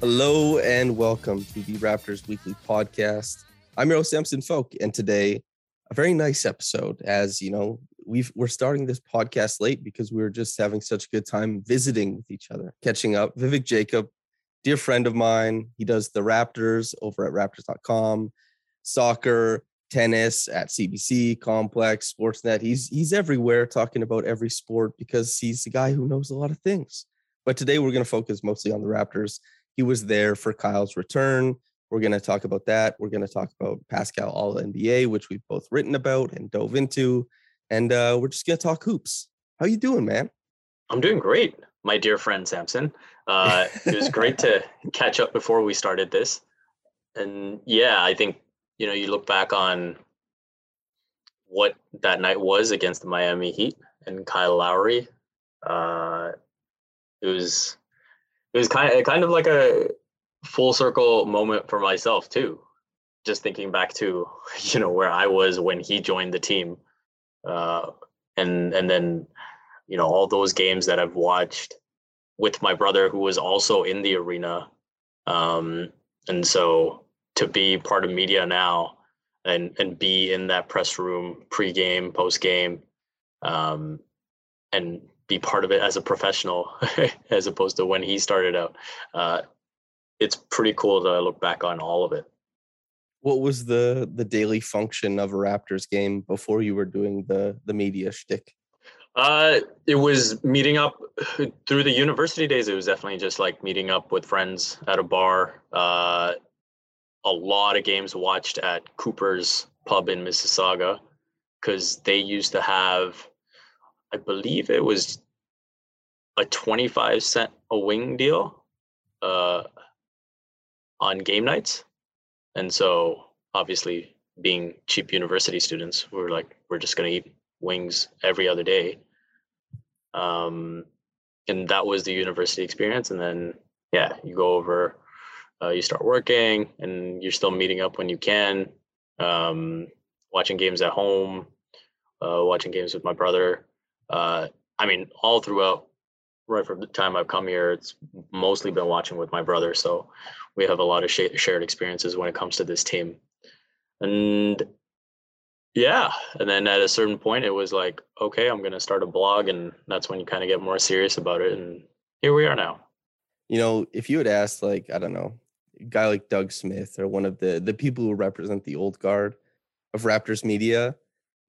Hello and welcome to the Raptors Weekly Podcast. I'm your host Samson Folk, and today a very nice episode. As you know, we've we're starting this podcast late because we were just having such a good time visiting with each other, catching up. Vivek Jacob, dear friend of mine, he does the Raptors over at Raptors.com, soccer, tennis at CBC, Complex, Sportsnet. He's he's everywhere talking about every sport because he's a guy who knows a lot of things. But today we're going to focus mostly on the Raptors he was there for Kyle's return. We're going to talk about that. We're going to talk about Pascal All NBA, which we've both written about and dove into, and uh, we're just going to talk hoops. How you doing, man? I'm doing great, my dear friend Samson. Uh, it was great to catch up before we started this, and yeah, I think you know you look back on what that night was against the Miami Heat and Kyle Lowry. Uh, it was it was kind of kind of like a full circle moment for myself too. Just thinking back to you know where i was when he joined the team uh, and and then you know all those games that i've watched with my brother who was also in the arena um, and so to be part of media now and and be in that press room pre-game post-game um, and be part of it as a professional as opposed to when he started out. Uh, it's pretty cool to look back on all of it. What was the the daily function of a Raptors game before you were doing the the media shtick? Uh, it was meeting up through the university days. It was definitely just like meeting up with friends at a bar. Uh, a lot of games watched at Cooper's Pub in Mississauga because they used to have I believe it was a 25 cent a wing deal uh, on game nights. And so obviously being cheap university students, we are like, we're just going to eat wings every other day. Um, and that was the university experience. And then, yeah, you go over, uh, you start working and you're still meeting up when you can, um, watching games at home, uh, watching games with my brother uh, I mean, all throughout, right from the time I've come here, it's mostly been watching with my brother. So we have a lot of sh- shared experiences when it comes to this team. And yeah, and then at a certain point, it was like, okay, I'm going to start a blog. And that's when you kind of get more serious about it. And here we are now. You know, if you had asked, like, I don't know, a guy like Doug Smith or one of the the people who represent the old guard of Raptors media,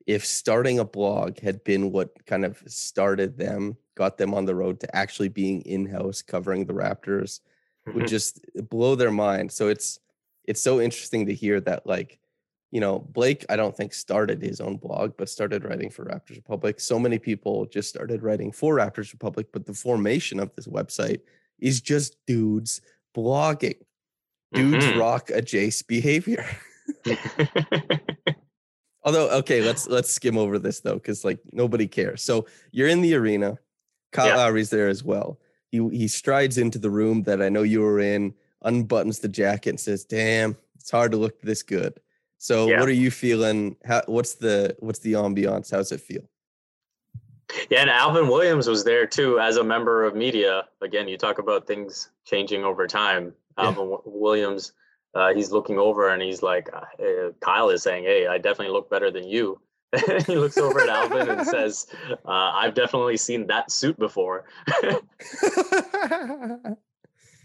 if starting a blog had been what kind of started them, got them on the road to actually being in-house covering the Raptors, would mm-hmm. just blow their mind. So it's it's so interesting to hear that like you know blake i don't think started his own blog but started writing for raptors republic so many people just started writing for raptors republic but the formation of this website is just dudes blogging dudes mm-hmm. rock a jace behavior Although, okay, let's let's skim over this though, because like nobody cares. So you're in the arena. Kyle yeah. Lowry's there as well. He he strides into the room that I know you were in, unbuttons the jacket, and says, "Damn, it's hard to look this good." So, yeah. what are you feeling? How, what's the what's the ambiance? How's it feel? Yeah, and Alvin Williams was there too as a member of media. Again, you talk about things changing over time. Yeah. Alvin Williams uh, he's looking over and he's like, uh, Kyle is saying, Hey, I definitely look better than you. he looks over at Alvin and says, uh, I've definitely seen that suit before.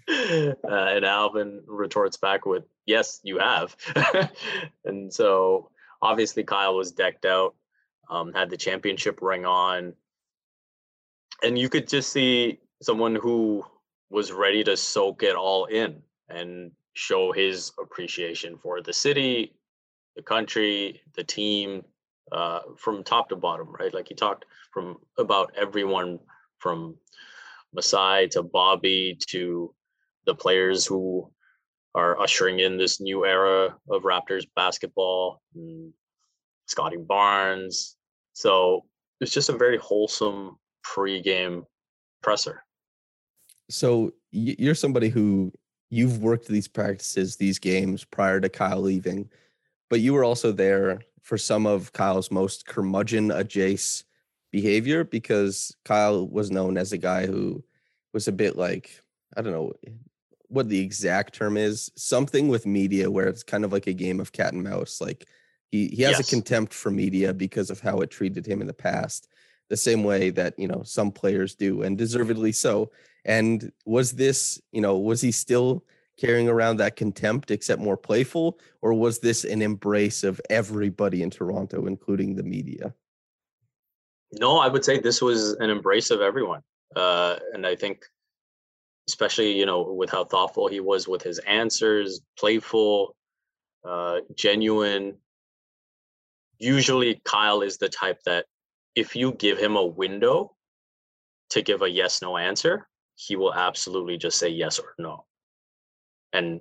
Uh, and Alvin retorts back with, Yes, you have. and so obviously Kyle was decked out. um, had the championship ring on, and you could just see someone who was ready to soak it all in and show his appreciation for the city, the country, the team, uh, from top to bottom, right? Like he talked from about everyone from Masai to Bobby to the players who are ushering in this new era of Raptors basketball, Scottie Barnes. So it's just a very wholesome pre-game presser. So you're somebody who you've worked these practices, these games prior to Kyle leaving, but you were also there for some of Kyle's most curmudgeon adjacent behavior because Kyle was known as a guy who was a bit like I don't know eh, what the exact term is something with media where it's kind of like a game of cat and mouse like he he has yes. a contempt for media because of how it treated him in the past the same way that you know some players do and deservedly so and was this you know was he still carrying around that contempt except more playful? Or was this an embrace of everybody in Toronto including the media? No i would say this was an embrace of everyone. Uh, and i think especially you know with how thoughtful he was with his answers playful uh, genuine. Usually kyle is the type that if you give him a window to give a yes no answer he will absolutely just say yes or no. And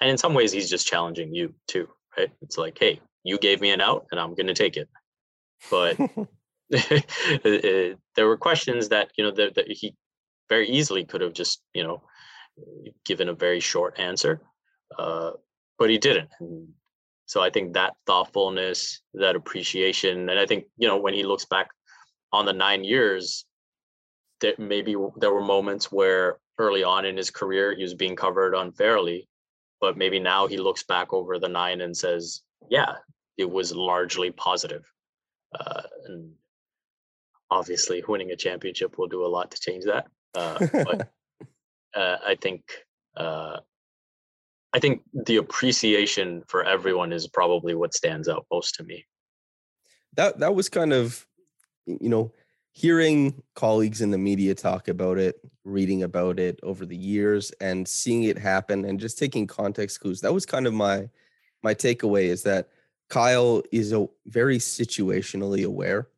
and in some ways he's just challenging you too right? It's like hey you gave me an out and i'm going to take it. But there were questions that you know that, that he very easily could have just you know given a very short answer uh, but he didn't. And so i think that thoughtfulness that appreciation and i think you know when he looks back on the nine years that maybe there were moments where early on in his career he was being covered unfairly but maybe now he looks back over the nine and says yeah it was largely positive uh, and obviously winning a championship will do a lot to change that uh, but uh, I think uh, I think the appreciation for everyone is probably what stands out most to me. That that was kind of, you know, hearing colleagues in the media talk about it, reading about it over the years, and seeing it happen, and just taking context clues. That was kind of my my takeaway is that Kyle is a very situationally aware,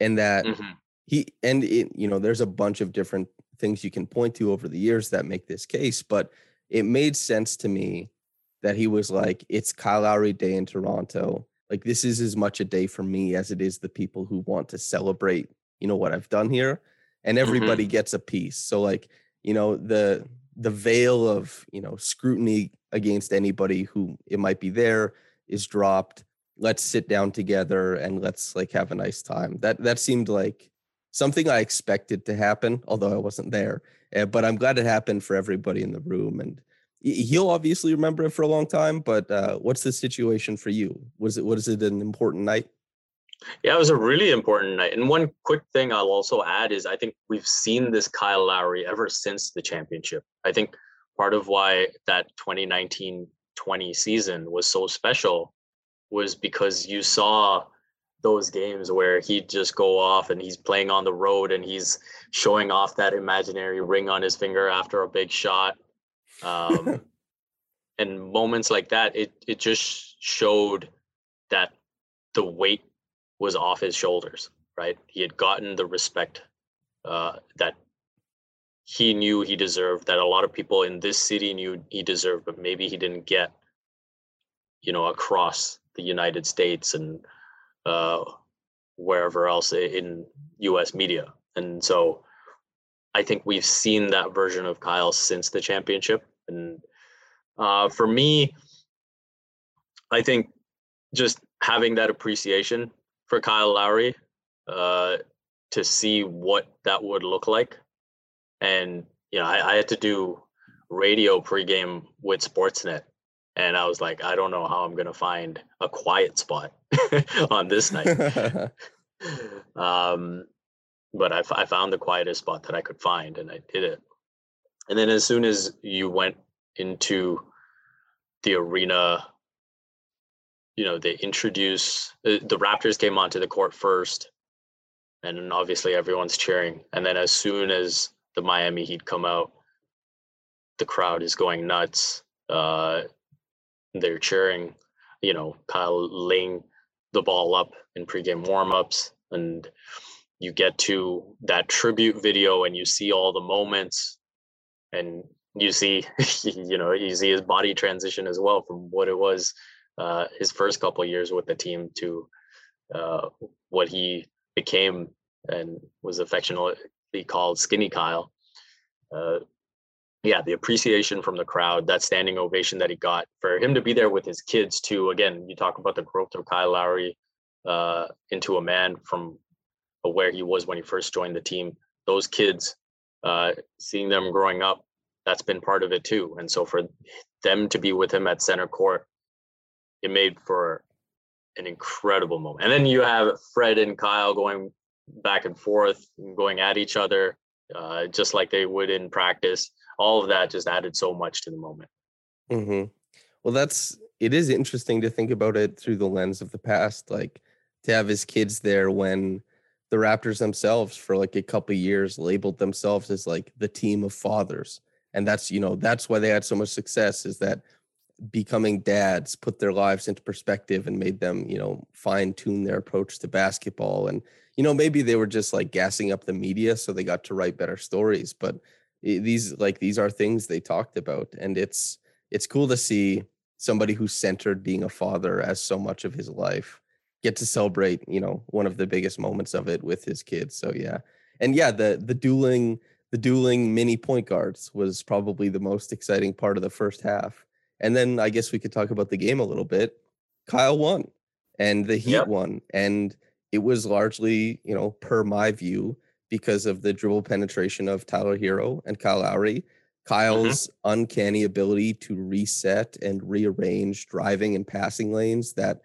and that mm-hmm. he and it, you know, there's a bunch of different things you can point to over the years that make this case, but it made sense to me that he was like, it's Kyle Lowry Day in Toronto. Like this is as much a day for me as it is the people who want to celebrate, you know, what I've done here. And everybody mm-hmm. gets a piece. So like, you know, the the veil of, you know, scrutiny against anybody who it might be there is dropped. Let's sit down together and let's like have a nice time. That that seemed like something I expected to happen, although I wasn't there. Uh, but I'm glad it happened for everybody in the room. And he'll obviously remember it for a long time. But uh, what's the situation for you? Was it was it an important night? Yeah, it was a really important night. And one quick thing I'll also add is I think we've seen this Kyle Lowry ever since the championship. I think part of why that 2019 20 season was so special was because you saw those games where he'd just go off and he's playing on the road and he's showing off that imaginary ring on his finger after a big shot. Um, and moments like that, it it just showed that the weight was off his shoulders. Right, he had gotten the respect uh, that he knew he deserved. That a lot of people in this city knew he deserved, but maybe he didn't get. You know, across the United States and uh, wherever else in U.S. media. And so, I think we've seen that version of Kyle since the championship. And uh, for me, I think just having that appreciation for Kyle Lowry uh, to see what that would look like. And, you know, I, I had to do radio pregame with Sportsnet and I was like, I don't know how I'm gonna find a quiet spot on this night. um, but I, I found the quietest spot that I could find, and I did it. And then as soon as you went into the arena, you know, they introduce the, the Raptors came onto the court first, and obviously everyone's cheering. And then as soon as the Miami Heat come out, the crowd is going nuts. Uh, they're cheering, you know, Kyle laying the ball up in pregame warmups, and you get to that tribute video and you see all the moments, and you see, you know, you see his body transition as well from what it was uh, his first couple years with the team to uh, what he became and was affectionately called Skinny Kyle. Uh, yeah, the appreciation from the crowd, that standing ovation that he got for him to be there with his kids too. Again, you talk about the growth of Kyle Lowry uh, into a man from where he was when he first joined the team. Those kids, uh, seeing them growing up, that's been part of it too. And so for them to be with him at center court, it made for an incredible moment. And then you have Fred and Kyle going back and forth, going at each other, uh, just like they would in practice. All of that just added so much to the moment. Mm-hmm. Well, that's it is interesting to think about it through the lens of the past, like to have his kids there when the Raptors themselves, for like a couple years, labeled themselves as like the team of fathers, and that's you know that's why they had so much success is that becoming dads put their lives into perspective and made them you know fine tune their approach to basketball and you know maybe they were just like gassing up the media so they got to write better stories but these like these are things they talked about and it's it's cool to see somebody who centered being a father as so much of his life get to celebrate you know one of the biggest moments of it with his kids so yeah. And yeah the the dueling the dueling mini point guards was probably the most exciting part of the first half and then I guess we could talk about the game a little bit. Kyle won and the Heat yep. won. And it was largely, you know, per my view, because of the dribble penetration of Tyler Herro and Kyle Lowry. Mm-hmm. Kyle's mm-hmm. uncanny ability to reset and rearrange driving and passing lanes that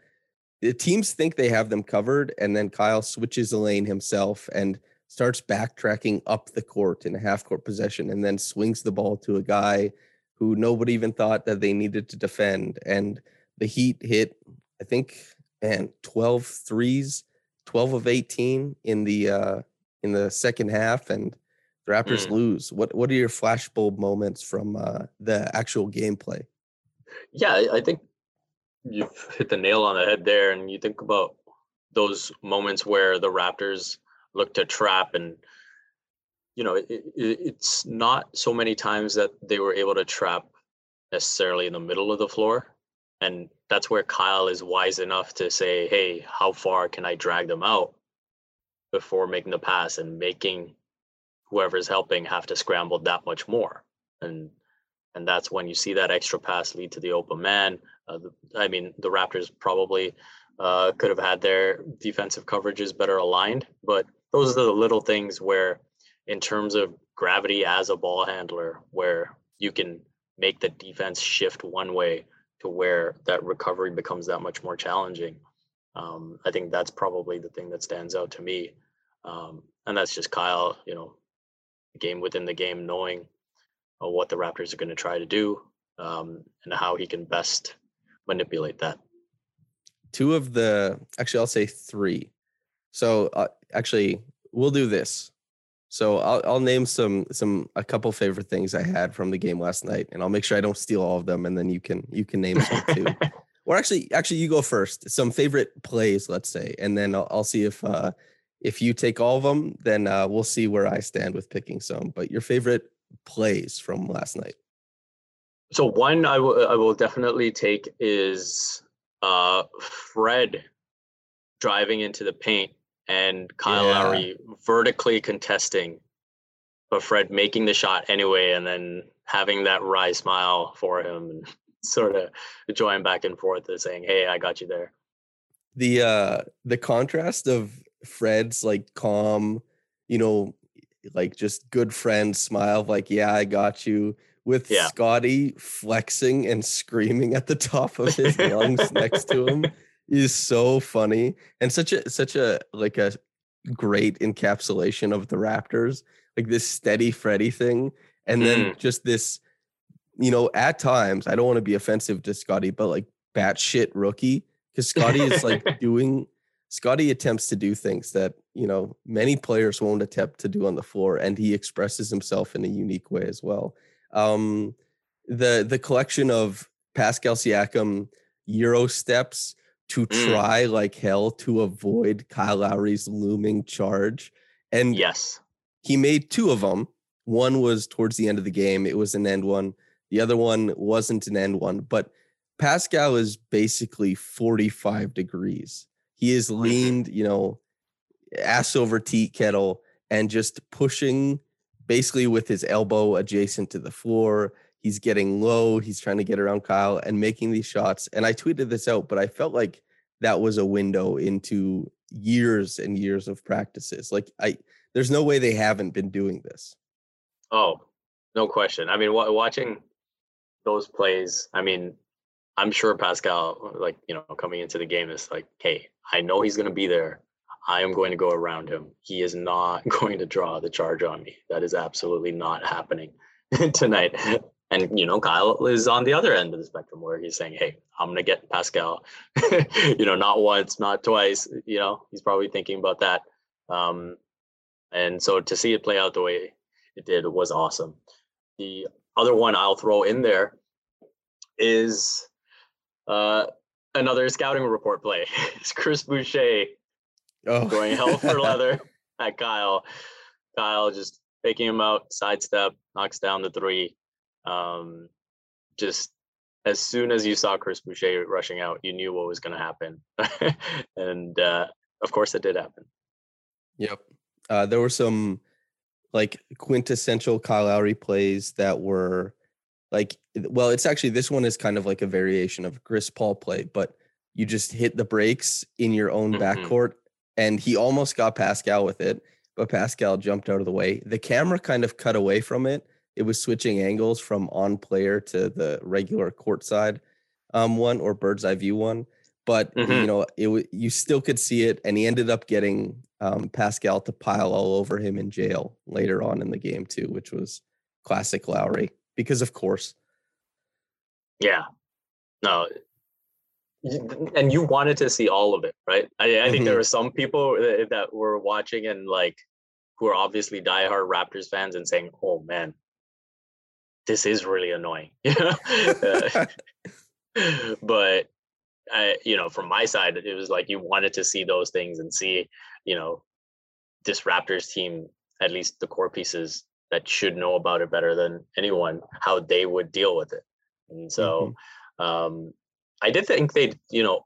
the teams think they have them covered. And then Kyle switches the lane himself and starts backtracking up the court in a half court possession and then swings the ball to a guy who nobody even thought that they needed to defend. And the Heat hit, I think, and 12 threes, 12 of 18 in the uh in the second half and the Raptors mm. lose. What what are your flashbulb moments from uh the actual gameplay? Yeah, I think you've hit the nail on the head there and you think about those moments where the Raptors look to trap and you know, it, it, it's not so many times that they were able to trap necessarily in the middle of the floor. And that's where Kyle is wise enough to say, hey, how far can I drag them out before making the pass and making whoever's helping have to scramble that much more. And and that's when you see that extra pass lead to the open man. Uh, the, I mean, the Raptors probably uh, could have had their defensive coverages better aligned, but those are the little things where in terms of gravity as a ball handler, where you can make the defense shift one way to where that recovery becomes that much more challenging. Um, I think that's probably the thing that stands out to me. Um, and that's just Kyle, you know, game within the game, knowing uh, what the Raptors are going to try to do um, and how he can best manipulate that. Two of the, actually, I'll say three. So uh, actually, we'll do this. So I'll I'll name some some a couple favorite things I had from the game last night, and I'll make sure I don't steal all of them, and then you can you can name some too. or actually, actually, you go first. Some favorite plays, let's say, and then I'll, I'll see if uh, if you take all of them, then uh, we'll see where I stand with picking some. But your favorite plays from last night. So one I will I will definitely take is uh, Fred driving into the paint and Kyle yeah. Lowry vertically contesting, but Fred making the shot anyway, and then having that wry smile for him and sort of join back and forth and saying, "Hey, I got you there." The uh the contrast of Fred's like calm, you know, like just good friend smile, like "Yeah, I got you," with yeah. Scottie flexing and screaming at the top of his lungs next to him is so funny and such a such a like a great encapsulation of the Raptors, like this steady Freddy thing, and then mm. just this, you know, at times I don't want to be offensive to Scottie, but like batshit rookie because Scottie is like doing. Scottie attempts to do things that you know many players won't attempt to do on the floor, and he expresses himself in a unique way as well. Um, the the collection of Pascal Siakam Euro steps to Mm. try like hell to avoid Kyle Lowry's looming charge. And Yes. he made two of them. One was towards the end of the game, it was an end one. The other one wasn't an end one, but Pascal is basically 45 degrees. He is leaned, you know, ass over tea kettle and just pushing basically with his elbow adjacent to the floor. He's getting low. He's trying to get around Kyle and making these shots. And I tweeted this out, but I felt like that was a window into years and years of practices. Like I, there's no way they haven't been doing this. Oh, no question. I mean, wa watching those plays, I mean, I'm sure Pascal, like, you know, coming into the game is like, hey, I know he's going to be there. I am going to go around him. He is not going to draw the charge on me. That is absolutely not happening tonight. And, you know, Kyle is on the other end of the spectrum where he's saying, hey, I'm going to get Pascal, you know, not once, not twice. You know, he's probably thinking about that. Um, and so to see it play out the way it did was awesome. The other one I'll throw in there is uh, another scouting report play. It's Chris Boucher Oh, going hell for leather at Kyle. Kyle just faking him out, sidestep, knocks down the three. Um, just as soon as you saw Chris Boucher rushing out, you knew what was going to happen, and uh, of course, it did happen. Yep. Uh, there were some like quintessential Kyle Lowry plays that were like, well, it's actually this one is kind of like a variation of Chris Paul play, but you just hit the brakes in your own Mhm. backcourt, and he almost got Pascal with it, but Pascal jumped out of the way. The camera kind of cut away from it. It was switching angles from on player to the regular court side um, one or bird's eye view one but you Mhm. know it you still could see it and he ended up getting um, pascal to pile all over him in jail later on in the game too which was classic lowry because of course Yeah. No. And you wanted to see all of it, right? I, I think there Mhm. were some people that, that were watching and like who are obviously diehard Raptors fans and saying, "Oh man, this is really annoying." Uh, but I, you know, from my side, it was like you wanted to see those things and see, you know, this Raptors team, at least the core pieces that should know about it better than anyone, how they would deal with it. And so um, I did think they, you know,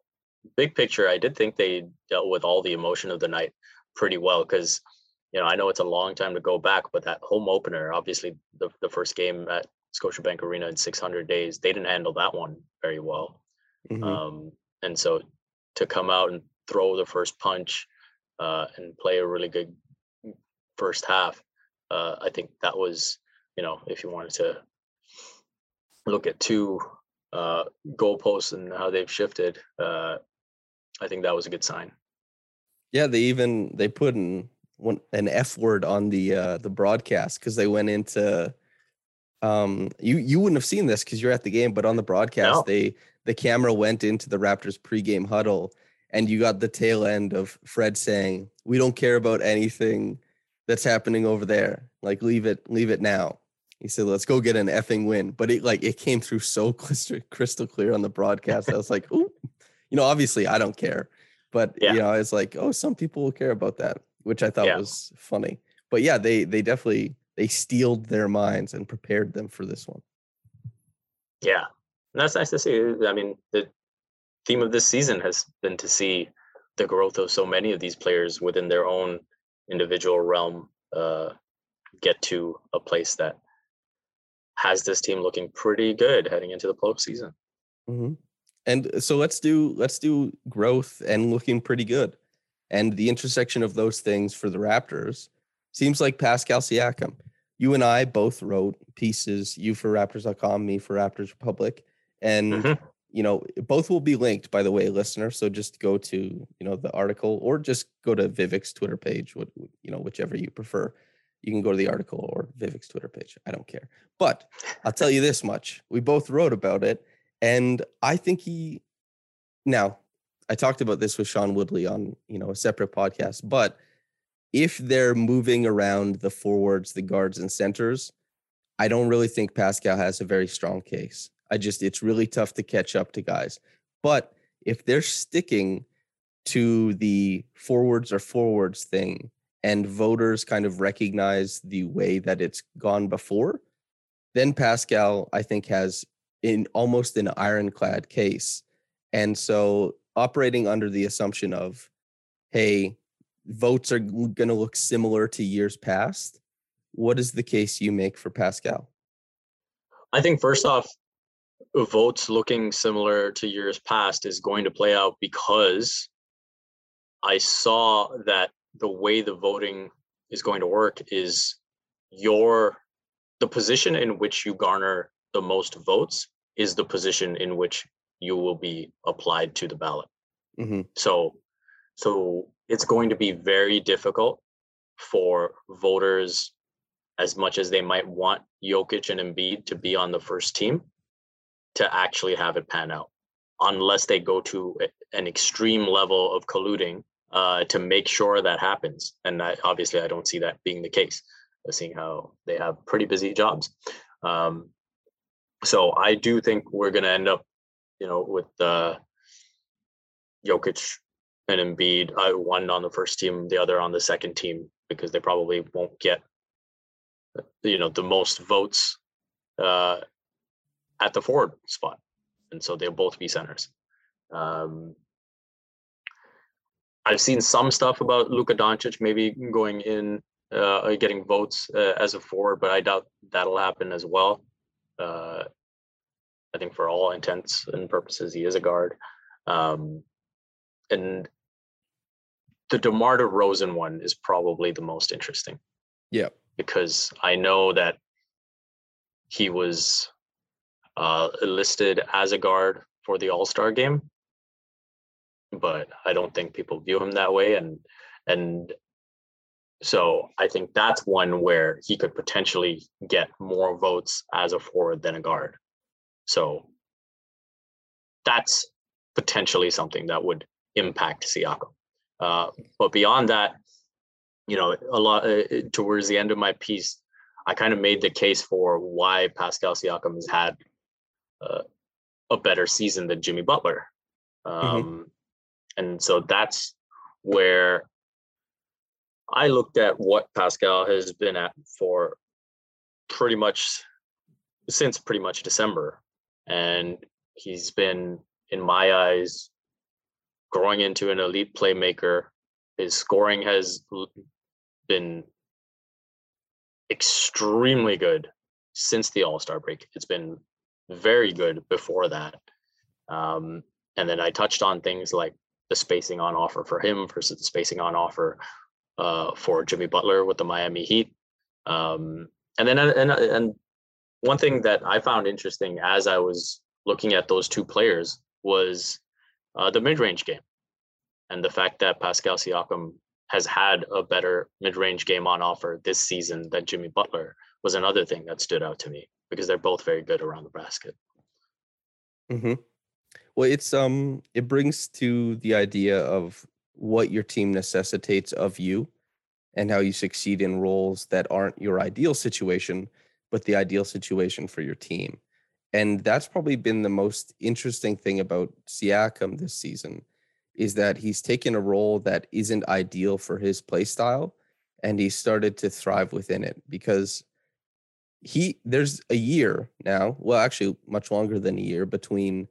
big picture, I did think they dealt with all the emotion of the night pretty well because, you know, I know it's a long time to go back, but that home opener, obviously the, the first game at Scotiabank Arena in 600 days, they didn't handle that one very well. Mhm. Um, and so to come out and throw the first punch uh, and play a really good first half, uh, I think that was, you know, if you wanted to look at two uh, goalposts and how they've shifted, uh, I think that was a good sign. yeah they even they put an one an f word on the uh the broadcast because they went into um you you wouldn't have seen this because you're at the game but on the broadcast No. they the camera went into the raptors pregame huddle and you got the tail end of fred saying we don't care about anything that's happening over there. Like leave it leave it now. He said let's go get an effing win. But it like it came through so crystal, clear on the broadcast i was like oh you know obviously i don't care but Yeah. you know it's like oh some people will care about that which i thought Yeah. was funny but yeah they they definitely they steeled their minds and prepared them for this one Yeah, and that's nice to see. I mean, the theme of this season has been to see the growth of so many of these players within their own individual realm uh, get to a place that has this team looking pretty good heading into the postseason. Mhm. and so let's do let's do growth and looking pretty good and the intersection of those things for the raptors seems like pascal siakam. You and i both wrote pieces you for raptors.com me for raptors republic and Mhm. you know both will be linked by the way listener so just go to you know the article or just go to vivek's twitter page what you know whichever you prefer. You can go to the article or vivek's twitter page i don't care. But i'll tell you this much we both wrote about it and i think he now I talked about this with Sean Woodley on, you know, a separate podcast, but if they're moving around the forwards, the guards and centers, I don't really think Pascal has a very strong case. I just it's really tough to catch up to guys. But if they're sticking to the forwards or forwards thing and voters kind of recognize the way that it's gone before, then Pascal, I think, has in almost an ironclad case. And so operating under the assumption of, hey, votes are going to look similar to years past, what is the case you make for Pascal? I think first off, votes looking similar to years past is going to play out because I saw that the way the voting is going to work is your the position in which you garner the most votes is the position in which you will be applied to the ballot. Mm-hmm. So so it's going to be very difficult for voters as much as they might want Jokic and Embiid to be on the first team to actually have it pan out unless they go to an extreme level of colluding uh, to make sure that happens. And I, obviously, I don't see that being the case, uh, seeing how they have pretty busy jobs. Um, so I do think we're going to end up, you know, with uh, Jokic and Embiid, uh, one on the first team, the other on the second team, because they probably won't get, you know, the most votes uh, at the forward spot, and so they'll both be centers. Um, I've seen some stuff about Luka Doncic maybe going in, uh, getting votes uh, as a forward, but I doubt that'll happen as well. Uh, I think for all intents and purposes, he is a guard. Um, and the DeMar DeRozan one is probably the most interesting. Yeah. Because I know that he was uh, listed as a guard for the All Star game, but I don't think people view him that way. And and so I think that's one where he could potentially get more votes as a forward than a guard. So that's potentially something that would impact Siakam. Uh, but beyond that, you know, a lot uh, towards the end of my piece, I kind of made the case for why Pascal Siakam has had uh, a better season than Jimmy Butler. Mm-hmm. Um, mm-hmm. And so that's where I looked at what Pascal has been at for pretty much since pretty much December. And he's been, in my eyes, growing into an elite playmaker. His scoring has been extremely good since the All Star break. It's been very good before that. Um, and then I touched on things like the spacing on offer for him versus the spacing on offer uh, for Jimmy Butler with the Miami Heat. Um, and then and and one thing that I found interesting as I was looking at those two players was uh, the mid-range game, and the fact that Pascal Siakam has had a better mid-range game on offer this season than Jimmy Butler was another thing that stood out to me because they're both very good around the basket. Mm-hmm. Well, it's um, it brings to the idea of what your team necessitates of you, and how you succeed in roles that aren't your ideal situation, but the ideal situation for your team. And that's probably been the most interesting thing about Siakam this season is that he's taken a role that isn't ideal for his play style and he started to thrive within it because he there's a year now, well, actually much longer than a year between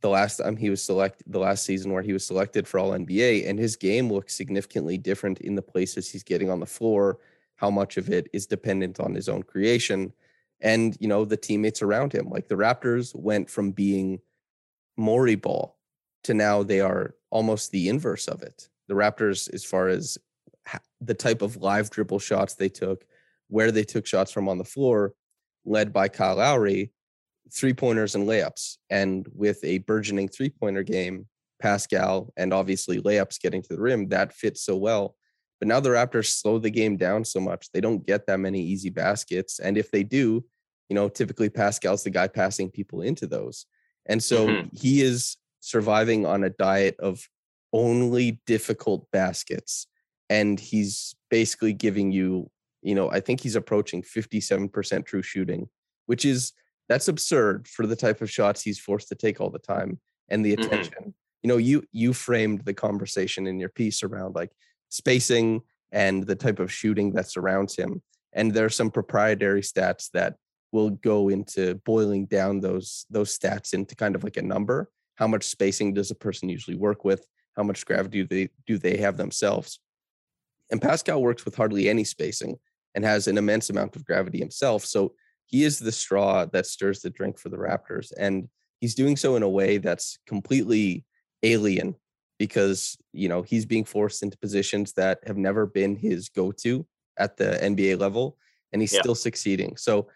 the last time he was selected, the last season where he was selected for All NBA, and his game looks significantly different in the places he's getting on the floor. How much of it is dependent on his own creation, and you know the teammates around him. Like the Raptors went from being Morey ball to now they are almost the inverse of it. The Raptors, as far as the type of live dribble shots they took, where they took shots from on the floor, led by Kyle Lowry, three pointers and layups. And with a burgeoning three pointer game, Pascal, and obviously layups getting to the rim, that fits so well. But now the Raptors slow the game down so much, they don't get that many easy baskets. And if they do, you know, typically Pascal's the guy passing people into those. And so mm-hmm. he is surviving on a diet of only difficult baskets and he's basically giving you you know i think he's approaching 57% true shooting which is that's absurd for the type of shots he's forced to take all the time and the mm-hmm. attention mm-hmm. you know you you framed the conversation in your piece around like spacing and the type of shooting that surrounds him. And there are some proprietary stats that will go into boiling down those those stats into kind of like a number. How much spacing does a person usually work with? How much gravity do they do they have themselves? And pascal works with hardly any spacing and has an immense amount of gravity himself. So he is the straw that stirs the drink for the raptors. And he's doing so in a way that's completely alien because you know he's being forced into positions that have never been his go-to at the nba level and he's yeah. still succeeding so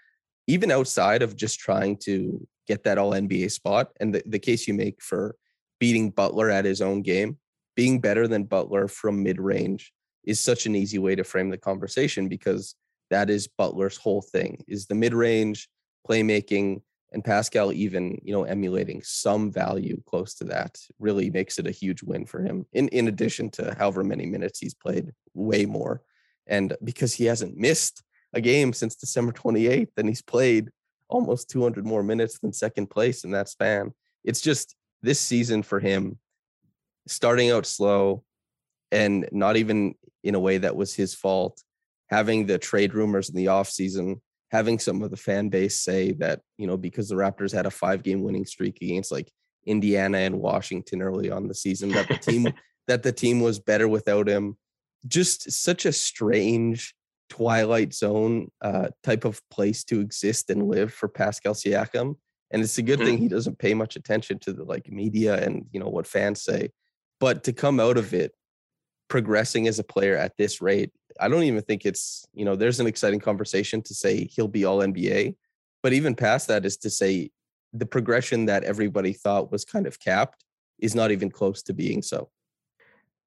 even outside of just trying to get that all NBA spot, and the, the case you make for beating Butler at his own game, being better than Butler from mid range is such an easy way to frame the conversation because that is Butler's whole thing is the mid range playmaking and Pascal even, you know, emulating some value close to that really makes it a huge win for him. In in addition to however many minutes he's played, way more. And because he hasn't missed a game since December 28th, and he's played almost 200 more minutes than second place in that span. It's just this season for him, starting out slow and not even in a way that was his fault, having the trade rumors in the offseason, having some of the fan base say that, you know, because the Raptors had a five game winning streak against like Indiana and Washington early on the season, that the team that the team was better without him. Just such a strange twilight zone uh, type of place to exist and live for Pascal Siakam. And it's a good mm-hmm. thing he doesn't pay much attention to the like media and you know what fans say. But to come out of it progressing as a player at this rate, I don't even think it's, you know, there's an exciting conversation to say he'll be all NBA. But even past that is to say the progression that everybody thought was kind of capped is not even close to being so.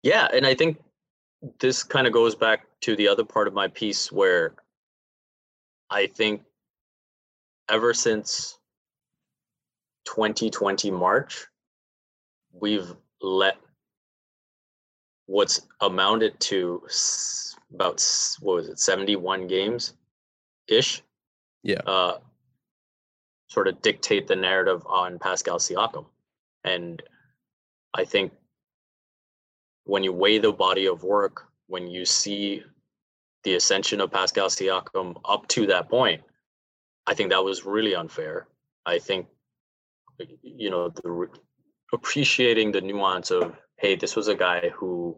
Yeah. And I think this kind of goes back to the other part of my piece where I think ever since 2020 March, we've let what's amounted to about what was it 71 games ish yeah. Uh sort of dictate the narrative on Pascal Siakam. And I think when you weigh the body of work, when you see the ascension of Pascal Siakam up to that point, I think that was really unfair. I think, you know, the appreciating the nuance of, hey, this was a guy who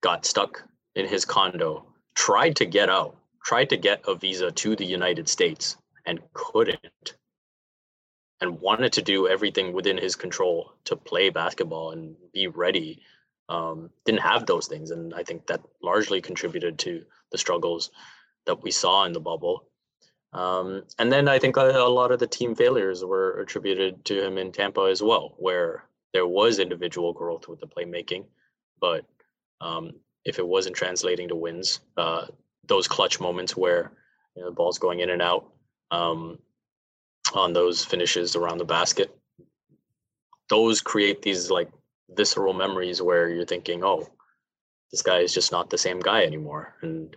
got stuck in his condo, tried to get out, tried to get a visa to the United States and couldn't, and wanted to do everything within his control to play basketball and be ready um, didn't have those things, and I think that largely contributed to the struggles that we saw in the bubble. Um, and then I think a, a, lot of the team failures were attributed to him in Tampa as well, where there was individual growth with the playmaking, but um, if it wasn't translating to wins, uh, those clutch moments where you know, the ball's going in and out um, on those finishes around the basket, those create these like visceral memories where you're thinking, oh, this guy is just not the same guy anymore. And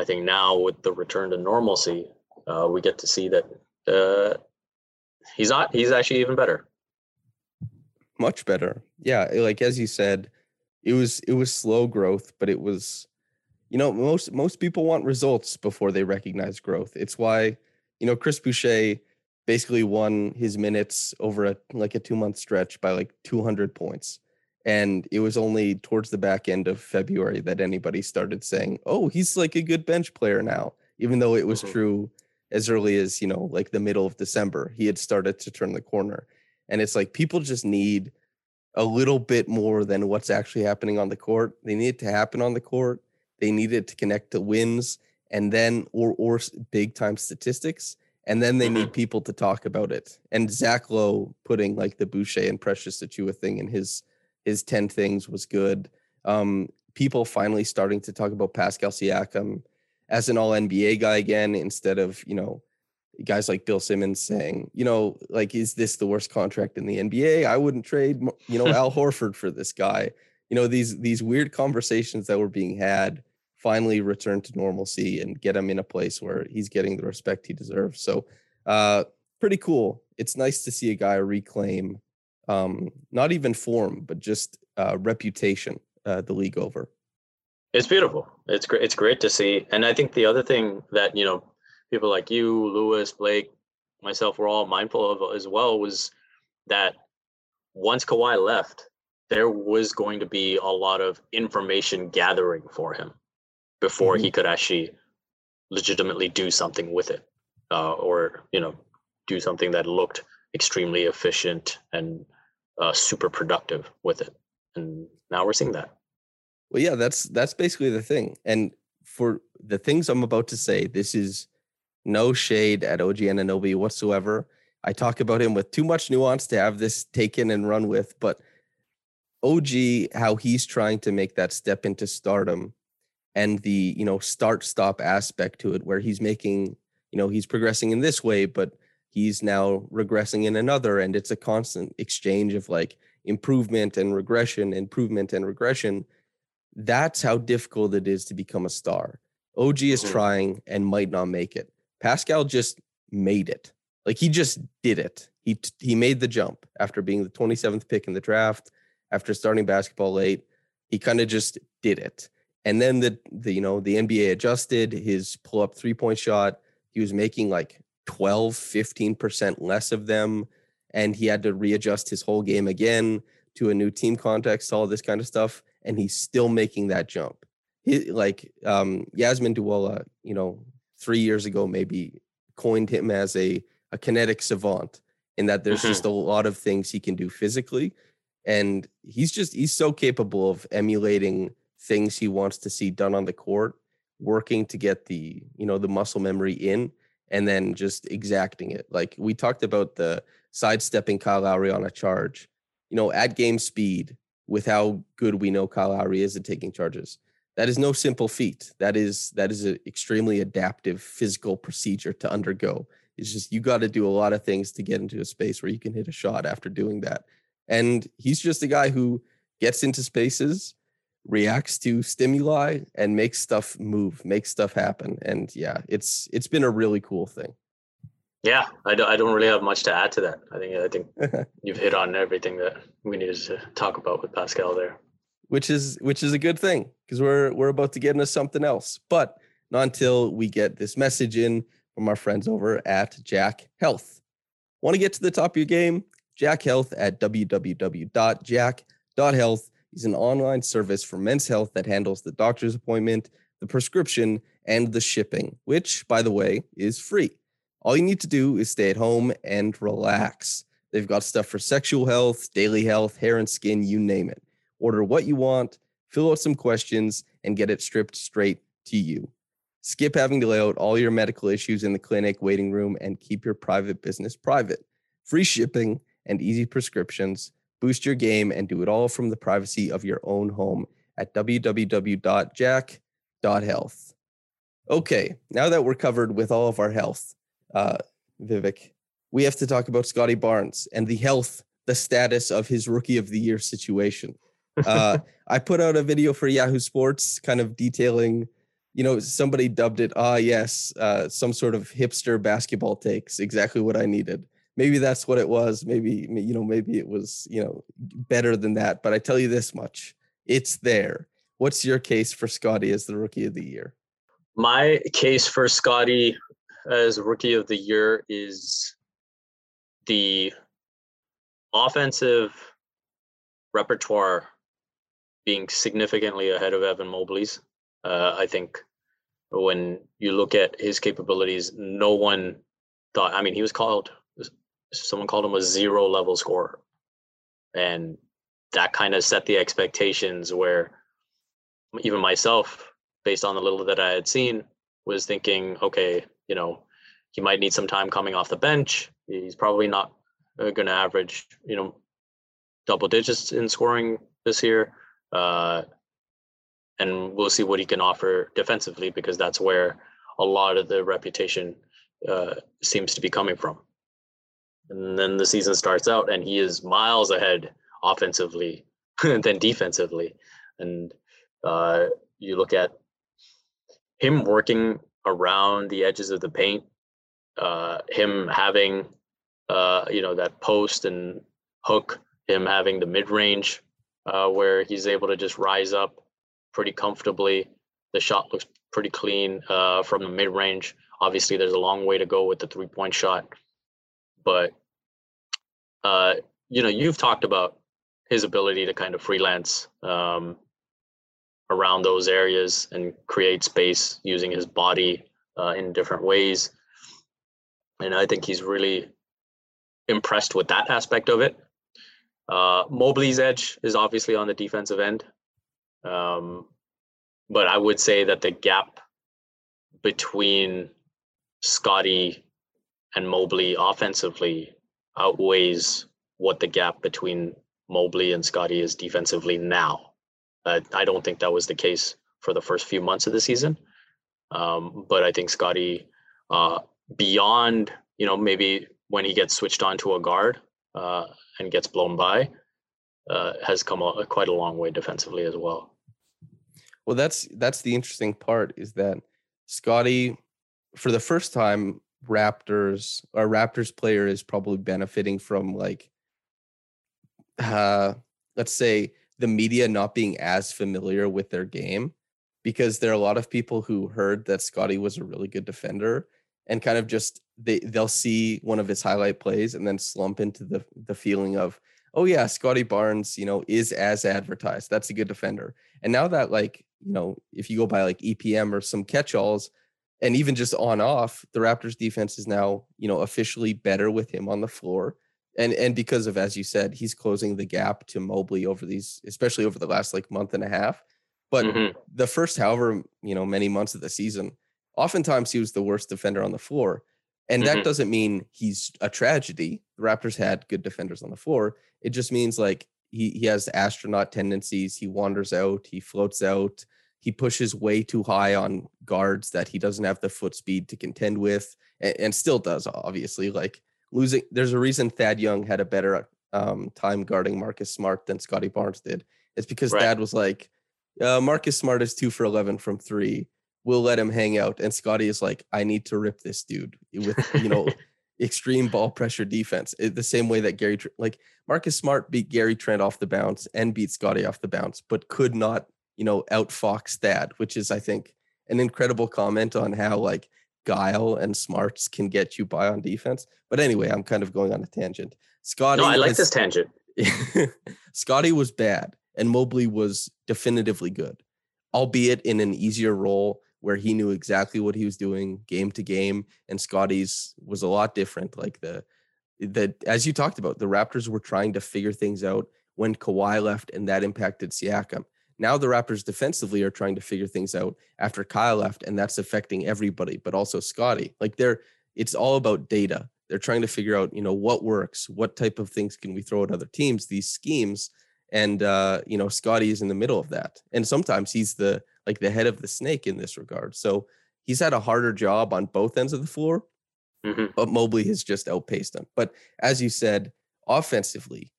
I think now with the return to normalcy, uh, we get to see that uh, he's not. He's actually even better. Much better. Yeah, like as you said, it was it was slow growth, but it was, you know, most most people want results before they recognize growth. It's why, you know, Chris Boucher basically won his minutes over a like a two month stretch by like 200 points and it was only towards the back end of february that anybody started saying oh he's like a good bench player now even though it was mm-hmm. true as early as you know like the middle of december he had started to turn the corner and it's like people just need a little bit more than what's actually happening on the court they need it to happen on the court they need it to connect to wins and then or or big time statistics and then they mm-hmm. need people to talk about it. And Zach Lowe putting like the Boucher and Precious Achiuwa thing in his his ten things was good. Um, people finally starting to talk about Pascal Siakam as an All NBA guy again instead of you know guys like Bill Simmons saying, you know, like, is this the worst contract in the NBA? I wouldn't trade, you know, Al Horford for this guy. You know, these these weird conversations that were being had finally return to normalcy and get him in a place where he's getting the respect he deserves. So, uh, pretty cool. It's nice to see a guy reclaim, um, not even form, but just uh, reputation uh, the league over. It's beautiful. It's great. It's great to see. And I think the other thing that you know people like you, Lewis, Blake, myself, were all mindful of as well was that once Kawhi left, there was going to be a lot of information gathering for him before mm-hmm. he could actually legitimately do something with it, uh, or you know, do something that looked extremely efficient and uh, super productive with it. And now we're seeing that. Well, yeah, that's that's basically the thing. And for the things I'm about to say, this is no shade at OG Anunoby whatsoever. I talk about him with too much nuance to have this taken and run with, but OG, how he's trying to make that step into stardom and the, you know, start stop aspect to it, where he's making, you know, he's progressing in this way, but he's now regressing in another. And it's a constant exchange of like improvement and regression, improvement and regression. That's how difficult it is to become a star. OG is mm-hmm. trying and might not make it. Pascal just made it. Like he just did it. He he made the jump after being the 27th pick in the draft, after starting basketball late. He kind of just did it. And then the the you know, the NBA adjusted his pull up three-point shot. He was making like 12, 15% less of them and he had to readjust his whole game again to a new team context, all this kind of stuff and he's still making that jump. He, like um, Yasmin Duale, you know, three years ago maybe coined him as a a kinetic savant in that there's mm-hmm. just a lot of things he can do physically and he's just he's so capable of emulating things he wants to see done on the court working to get the you know the muscle memory in and then just exacting it like we talked about the sidestepping Kyle Lowry on a charge you know at game speed with how good we know Kyle Lowry is at taking charges that is no simple feat. That is that is an extremely adaptive physical procedure to undergo. It's just you got to do a lot of things to get into a space where you can hit a shot after doing that. And he's just a guy who gets into spaces, reacts to stimuli, and makes stuff move, makes stuff happen. And yeah, it's it's been a really cool thing. Yeah, I don't, I don't really have much to add to that. I think I think you've hit on everything that we needed to talk about with Pascal there which is which is a good thing because we're we're about to get into something else. But not until we get this message in from our friends over at Jack Health. Want to get to the top of your game? Jack Health at www.jack.health is an online service for men's health that handles the doctor's appointment, the prescription, and the shipping, which, by the way, is free. All you need to do is stay at home and relax. They've got stuff for sexual health, daily health, hair and skin, you name it order what you want, fill out some questions, and get it stripped straight to you. Skip having to lay out all your medical issues in the clinic waiting room and keep your private business private. Free shipping and easy prescriptions. Boost your game and do it all from the privacy of your own home at www.jack.health. Okay, now that we're covered with all of our health, uh, Vivek, we have to talk about Scottie Barnes and the health, the status of his rookie of the year situation uh, I put out a video for Yahoo Sports, kind of detailing, you know, somebody dubbed it, ah, yes, uh, some sort of hipster basketball takes, exactly what I needed. Maybe that's what it was. Maybe, you know, maybe it was, you know, better than that. But I tell you this much it's there. What's your case for Scottie as the rookie of the year? My case for Scottie as rookie of the year is the offensive repertoire being significantly ahead of Evan Mobley's. Uh, I think when you look at his capabilities, no one thought. I mean, he was called. Someone called him a zero level scorer, and that kind of set the expectations. Where even myself, based on the little that I had seen, was thinking, okay, you know, he might need some time coming off the bench. He's probably not uh, going to average, you know, double digits in scoring this year. Uh, and we'll see what he can offer defensively because that's where a lot of the reputation uh, seems to be coming from. And then the season starts out, and he is miles ahead offensively than defensively. And uh, you look at him working around the edges of the paint, uh, him having uh, you know that post and hook, him having the mid range uh, where he's able to just rise up pretty comfortably. The shot looks pretty clean uh, from the mid range. Obviously, there's a long way to go with the three point shot, but uh, you know you've talked about his ability to kind of freelance um, around those areas and create space using his body uh, in different ways. And I think he's really impressed with that aspect of it. Uh, Mobley's edge is obviously on the defensive end. Um, but I would say that the gap between Scottie and Mobley offensively outweighs what the gap between Mobley and Scottie is defensively now. Uh, I don't think that was the case for the first few months of the season. Um, but I think Scottie, uh, beyond, you know, maybe when he gets switched on to a guard uh, and gets blown by, uh, has come a, quite a long way defensively as well. Well, that's that's the interesting part is that Scottie, for the first time, Raptors or Raptors player is probably benefiting from like, uh, let's say the media not being as familiar with their game because there are a lot of people who heard that Scottie was a really good defender and kind of just they they'll see one of his highlight plays and then slump into the the feeling of oh yeah Scottie Barnes you know is as advertised. That's a good defender. And now that like you know if you go by like EPM or some catch-alls and even just on off the Raptors defense is now you know officially better with him on the floor. And and because of as you said he's closing the gap to Mobley over these especially over the last like month and a half. But mm-hmm. the first however you know many months of the season oftentimes he was the worst defender on the floor and mm-hmm. that doesn't mean he's a tragedy. The Raptors had good defenders on the floor. It just means like he he has astronaut tendencies. He wanders out, he floats out, he pushes way too high on guards that he doesn't have the foot speed to contend with, and, and still does, obviously. Like losing there's a reason Thad Young had a better um, time guarding Marcus Smart than Scottie Barnes did. It's because right. Thad was like, uh, Marcus Smart is two for 11 from three we'll let him hang out. And Scottie is like, I need to rip this dude with, you know, extreme ball pressure defense. It, the same way that Gary, like Marcus Smart beat Gary Trent off the bounce and beat Scottie off the bounce, but could not, you know, outfox that, which is, I think, an incredible comment on how like guile and smarts can get you by on defense. But anyway, I'm kind of going on a tangent. Scottie. No, I like this tangent. Scottie was bad and Mobley was definitively good, albeit in an easier role where he knew exactly what he was doing game to game and Scottie's was a lot different like the that as you talked about the Raptors were trying to figure things out when Kawhi left and that impacted Siakam. Now the Raptors defensively are trying to figure things out after Kyle left and that's affecting everybody but also Scottie like they're it's all about data. They're trying to figure out you know what works what type of things can we throw at other teams these schemes and uh, you know Scottie is in the middle of that, and sometimes he's the like the head of the snake in this regard. So he's had a harder job on both ends of the floor, mm-hmm. but Mobley has just outpaced him. But as you said, offensively,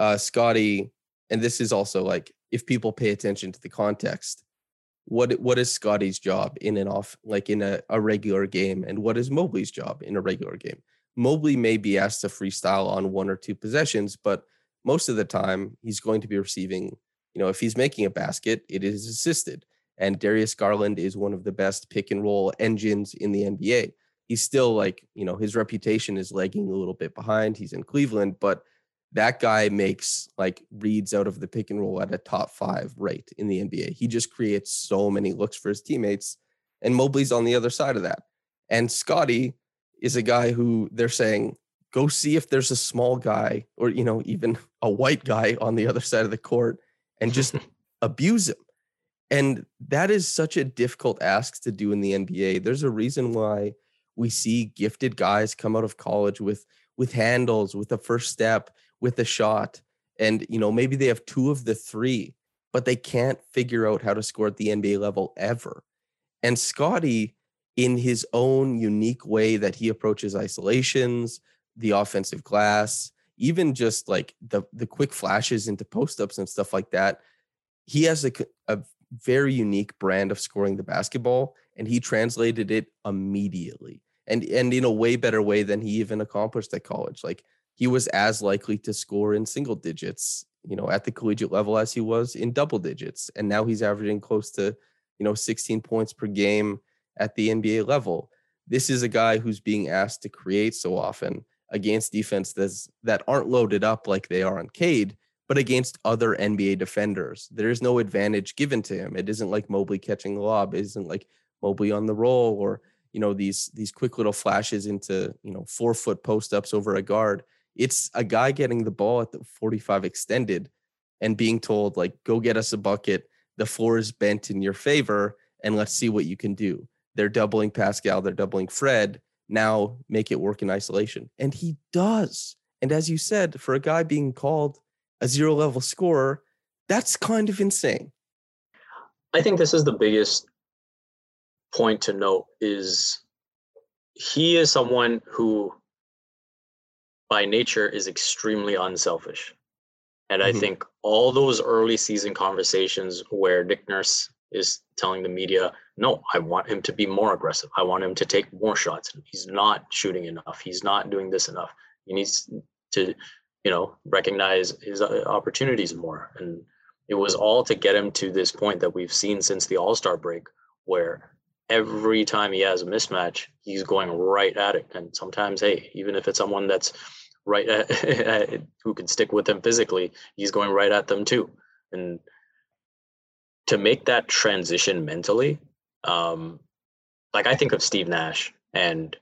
uh, Scottie, and this is also like if people pay attention to the context, what what is Scottie's job in an off like in a, a regular game, and what is Mobley's job in a regular game? Mobley may be asked to freestyle on one or two possessions, but most of the time he's going to be receiving, you know, if he's making a basket, it is assisted. And Darius Garland is one of the best pick and roll engines in the NBA. He's still like, you know, his reputation is lagging a little bit behind. He's in Cleveland, but that guy makes like reads out of the pick and roll at a top five rate in the NBA. He just creates so many looks for his teammates. And Mobley's on the other side of that. And Scottie is a guy who they're saying go see if there's a small guy or you know even a white guy on the other side of the court and just abuse him and that is such a difficult ask to do in the NBA there's a reason why we see gifted guys come out of college with with handles with a first step with a shot and you know maybe they have two of the three but they can't figure out how to score at the NBA level ever and Scottie, in his own unique way that he approaches isolations, the offensive glass, even just like the the quick flashes into post ups and stuff like that. He has a, a very unique brand of scoring the basketball, and he translated it immediately, and and in a way better way than he even accomplished at college. Like he was as likely to score in single digits, you know, at the collegiate level as he was in double digits, and now he's averaging close to, you know, 16 points per game at the NBA level. This is a guy who's being asked to create so often against defense that's, that aren't loaded up like they are on Cade, but against other NBA defenders. There is no advantage given to him. It isn't like Mobley catching the lob. It isn't like Mobley on the roll or you know these these quick little flashes into you know four foot post ups over a guard. It's a guy getting the ball at the 45 extended and being told like go get us a bucket. The floor is bent in your favor and let's see what you can do. They're doubling Pascal, they're doubling Fred. Now make it work in isolation. And he does. And as you said, for a guy being called a zero level scorer, that's kind of insane. I think this is the biggest point to note is he is someone who by nature is extremely unselfish. And mm-hmm. I think all those early season conversations where Nick Nurse is telling the media, no, I want him to be more aggressive. I want him to take more shots. He's not shooting enough. He's not doing this enough. He needs to, you know, recognize his uh, opportunities more. And it was all to get him to this point that we've seen since the All Star break, where every time he has a mismatch, he's going right at it. And sometimes, hey, even if it's someone that's right at, who can stick with him physically, he's going right at them too. And to make that transition mentally, um, like I think of Steve Nash and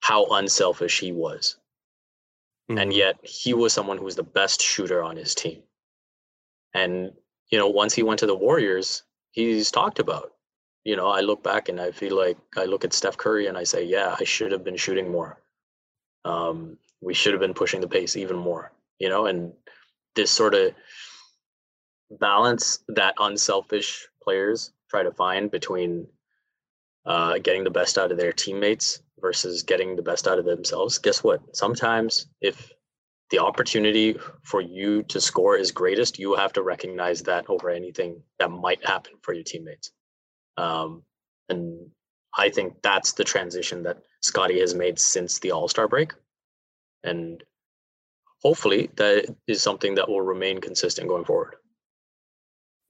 how unselfish he was. Mm-hmm. And yet he was someone who was the best shooter on his team. And, you know, once he went to the Warriors, he's talked about, you know, I look back and I feel like I look at Steph Curry and I say, yeah, I should have been shooting more. Um, we should have been pushing the pace even more, you know, and this sort of balance that unselfish players try to find between uh, getting the best out of their teammates versus getting the best out of themselves. Guess what? Sometimes if the opportunity for you to score is greatest, you have to recognize that over anything that might happen for your teammates. Um, and I think that's the transition that Scottie has made since the All Star break. And hopefully that is something that will remain consistent going forward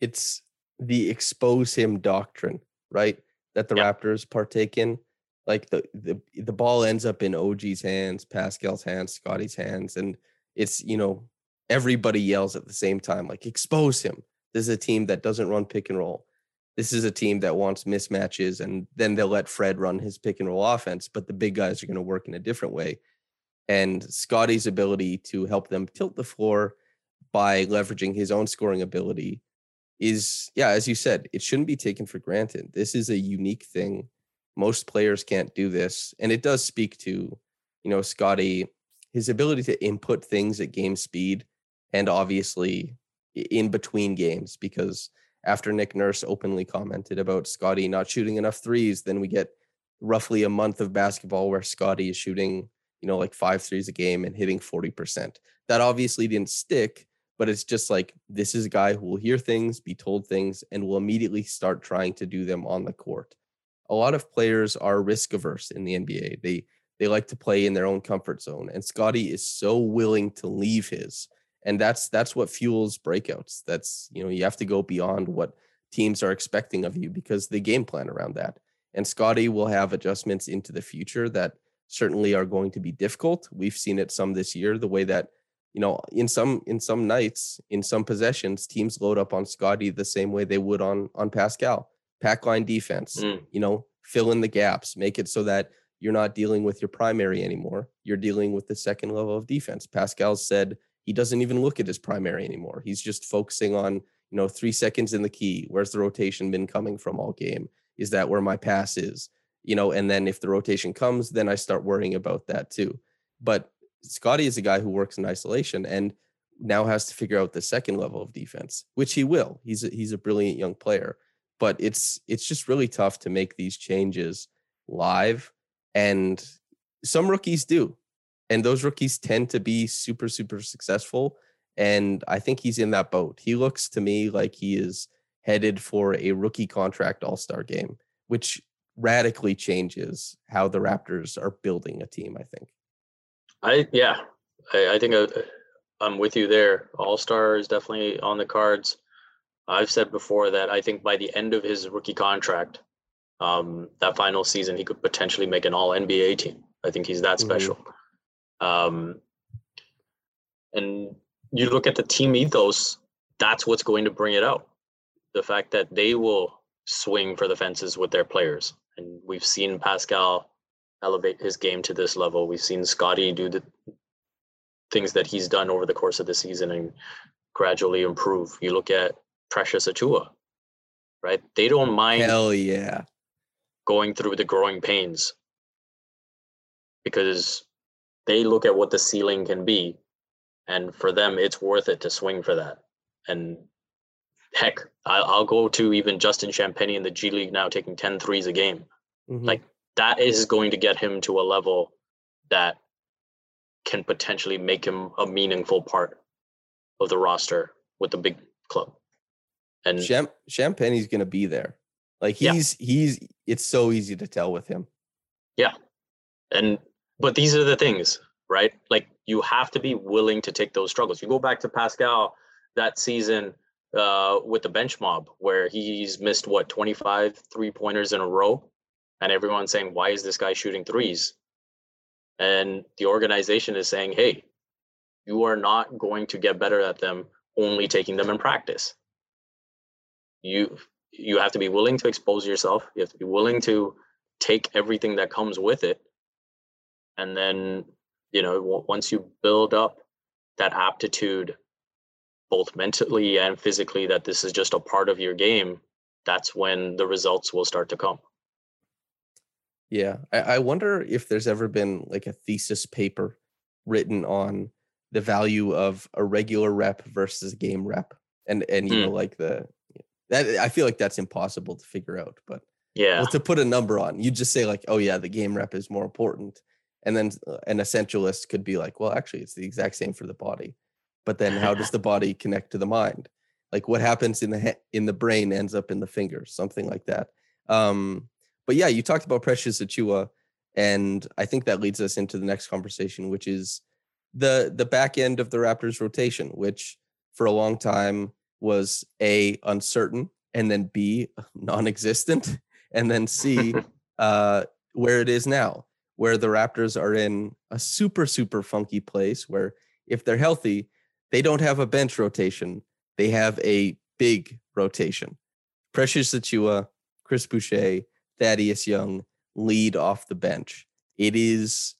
it's the expose him doctrine, right? That the yeah. Raptors partake in. Like the, the the ball ends up in OG's hands, Pascal's hands, Scottie's hands, and it's you know everybody yells at the same time, like expose him. This is a team that doesn't run pick and roll. This is a team that wants mismatches, and then they'll let Fred run his pick and roll offense, but the big guys are going to work in a different way. And Scottie's ability to help them tilt the floor by leveraging his own scoring ability is yeah, as you said, it shouldn't be taken for granted. This is a unique thing. Most players can't do this, and it does speak to you know scotty his ability to input things at game speed and obviously in between games because after Nick Nurse openly commented about scotty not shooting enough threes, then we get roughly a month of basketball where scotty is shooting, you know, like five threes a game and hitting 40%. That obviously didn't stick, but it's just like this is a guy who will hear things, be told things, and will immediately start trying to do them on the court. A lot of players are risk averse in the NBA. They they like to play in their own comfort zone, and Scottie is so willing to leave his, and that's that's what fuels breakouts. That's you know you have to go beyond what teams are expecting of you because they game plan around that. And Scottie will have adjustments into the future that certainly are going to be difficult. We've seen it some this year, the way that you know, in some in some nights, in some possessions, teams load up on Scottie the same way they would on on Pascal. Pack line defense, mm. you know, fill in the gaps, make it so that you're not dealing with your primary anymore. You're dealing with the second level of defense. Pascal said he doesn't even look at his primary anymore. He's just focusing on, you know, three seconds in the key. Where's the rotation been coming from all game? Is that where my pass is? You know, and then if the rotation comes, then I start worrying about that too. But Scottie is a guy who works in isolation and now has to figure out the second level of defense, which he will. He's a, he's a brilliant young player, but it's it's just really tough to make these changes live and some rookies do and those rookies tend to be super super successful and i think he's in that boat. He looks to me like he is headed for a rookie contract all-star game which radically changes how the raptors are building a team i think. I yeah i, I think I, i'm with you there. All-star is definitely on the cards i've said before that i think by the end of his rookie contract um, that final season he could potentially make an all nba team i think he's that mm-hmm. special mm-hmm um, and you look at the team ethos, that's what's going to bring it out. The fact that they will swing for the fences with their players. And we've seen Pascal elevate his game to this level. We've seen Scottie do the things that he's done over the course of the season and gradually improve. You look at Precious Achiuwa, right? They don't mind Hell yeah. going through the growing pains because they look at what the ceiling can be and for them it's worth it to swing for that and heck i'll, go to even justin champagnie in the g league now taking 10 threes a game mm-hmm. like that is going to get him to a level that can potentially make him a meaningful part of the roster with the big club and Champ- champagnie's going to be there like he's yeah. he's it's so easy to tell with him yeah and but these are the things, right? Like you have to be willing to take those struggles. You go back to Pascal that season uh, with the bench mob where he's missed what 25 three pointers in a row, and everyone's saying, "Why is this guy shooting threes? And the organization is saying, "Hey, you are not going to get better at them only taking them in practice. You you have to be willing to expose yourself. You have to be willing to take everything that comes with it and then you know once you build up that aptitude both mentally and physically that this is just a part of your game that's when the results will start to come yeah I, I wonder if there's ever been like a thesis paper written on the value of a regular rep versus a game rep and and you mm. know like the that i feel like that's impossible to figure out but yeah. well, to put a number on you just say like oh yeah the game rep is more important and then uh, an essentialist could be like well actually it's the exact same for the body but then how does the body connect to the mind? Like what happens in the he- in the brain ends up in the fingers something like that. Um but yeah you talked about precious achiuwa and i think that leads us into the next conversation which is the the back end of the raptors rotation which for a long time was a uncertain and then b non-existent and then c uh where it is now where the Raptors are in a super, super funky place where if they're healthy, they don't have a bench rotation. They have a big rotation. Precious Achiuwa, Chris Boucher, Thaddeus Young lead off the bench. It is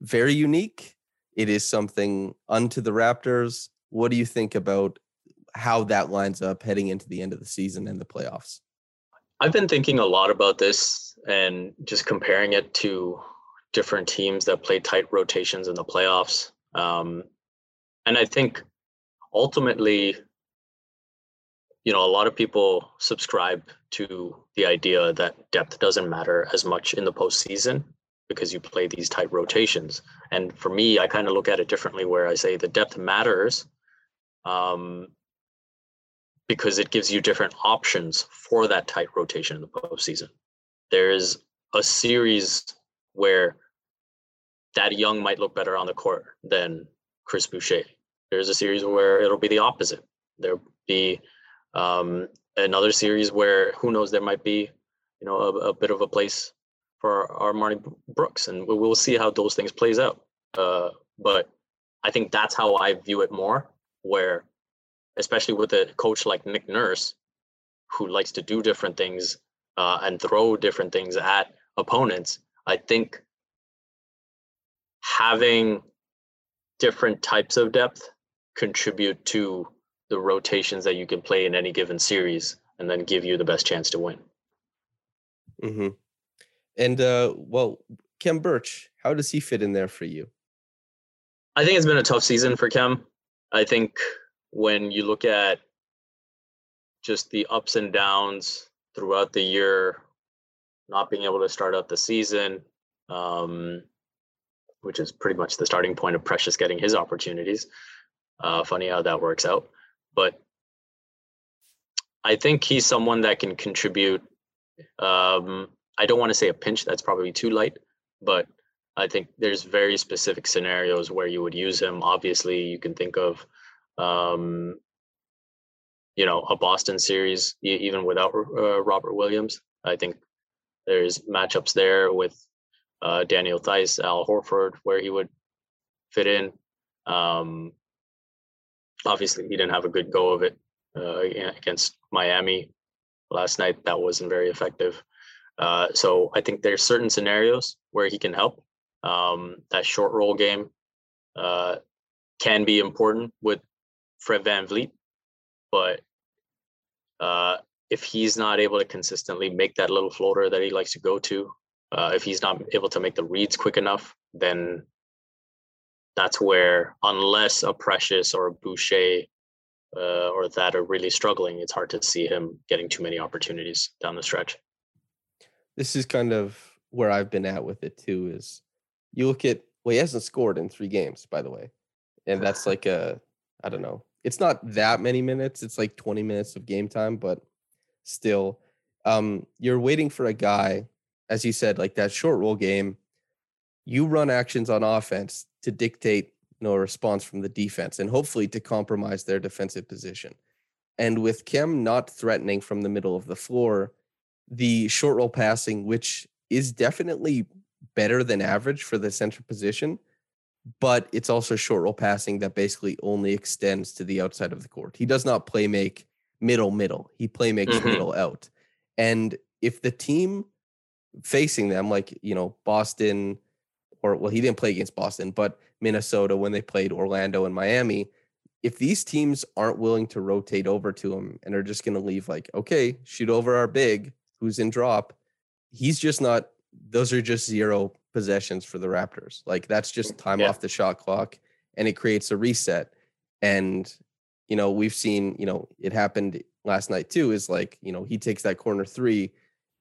very unique. It is something unto the Raptors. What do you think about how that lines up heading into the end of the season and the playoffs? I've been thinking a lot about this and just comparing it to different teams that play tight rotations in the playoffs. Um, and I think ultimately, you know, a lot of people subscribe to the idea that depth doesn't matter as much in the postseason because you play these tight rotations. And for me, I kind of look at it differently where I say the depth matters um, because it gives you different options for that tight rotation in the postseason. There's a series where Thad Young might look better on the court than Chris Boucher. There's a series where it'll be the opposite. There'll be um, another series where who knows there might be, you know, a, a bit of a place for Armoni Brooks, and we'll see how those things plays out. Uh, but I think that's how I view it more, where especially with a coach like Nick Nurse, who likes to do different things uh, and throw different things at opponents. I think having different types of depth contribute to the rotations that you can play in any given series and then give you the best chance to win. Mm-hmm. And uh, well, Khem Birch, how does he fit in there for you? I think it's been a tough season for Khem. I think when you look at just the ups and downs, throughout the year, not being able to start out the season, um, which is pretty much the starting point of Precious getting his opportunities. Uh, funny how that works out, but I think he's someone that can contribute. Um, I don't want to say a pinch; that's probably too light, but I think there's very specific scenarios where you would use him. Obviously, you can think of, um, you know, a Boston series even without uh, Robert Williams. I think there's matchups there with uh, Daniel Theis, Al Horford, where he would fit in. Um, obviously, he didn't have a good go of it uh, against Miami last night. That wasn't very effective. Uh, so I think there's certain scenarios where he can help. Um, that short roll game uh, can be important with Fred VanVleet, but uh, if he's not able to consistently make that little floater that he likes to go to, uh, if he's not able to make the reads quick enough, then that's where, unless a Precious or a Boucher uh, or that are really struggling, it's hard to see him getting too many opportunities down the stretch. This is kind of where I've been at with it too. Is you look at well, he hasn't scored in three games, by the way, and that's like a I don't know. It's not that many minutes. It's like 20 minutes of game time, but still, um, you're waiting for a guy, as you said, like that short roll game. You run actions on offense to dictate you know, a response from the defense and hopefully to compromise their defensive position. And with Khem not threatening from the middle of the floor, the short roll passing, which is definitely better than average for the center position, but it's also short roll passing that basically only extends to the outside of the court. He does not play make middle middle. He play makes mm-hmm. middle out. And if the team facing them, like you know Boston, or well, he didn't play against Boston, but Minnesota when they played Orlando and Miami, if these teams aren't willing to rotate over to him and are just going to leave like, okay, shoot over our big who's in drop, he's just not. Those are just zero possessions for the Raptors. Like that's just time yeah. off the shot clock, and it creates a reset. And you know, we've seen, you know, it happened last night too. Is like, you know, he takes that corner three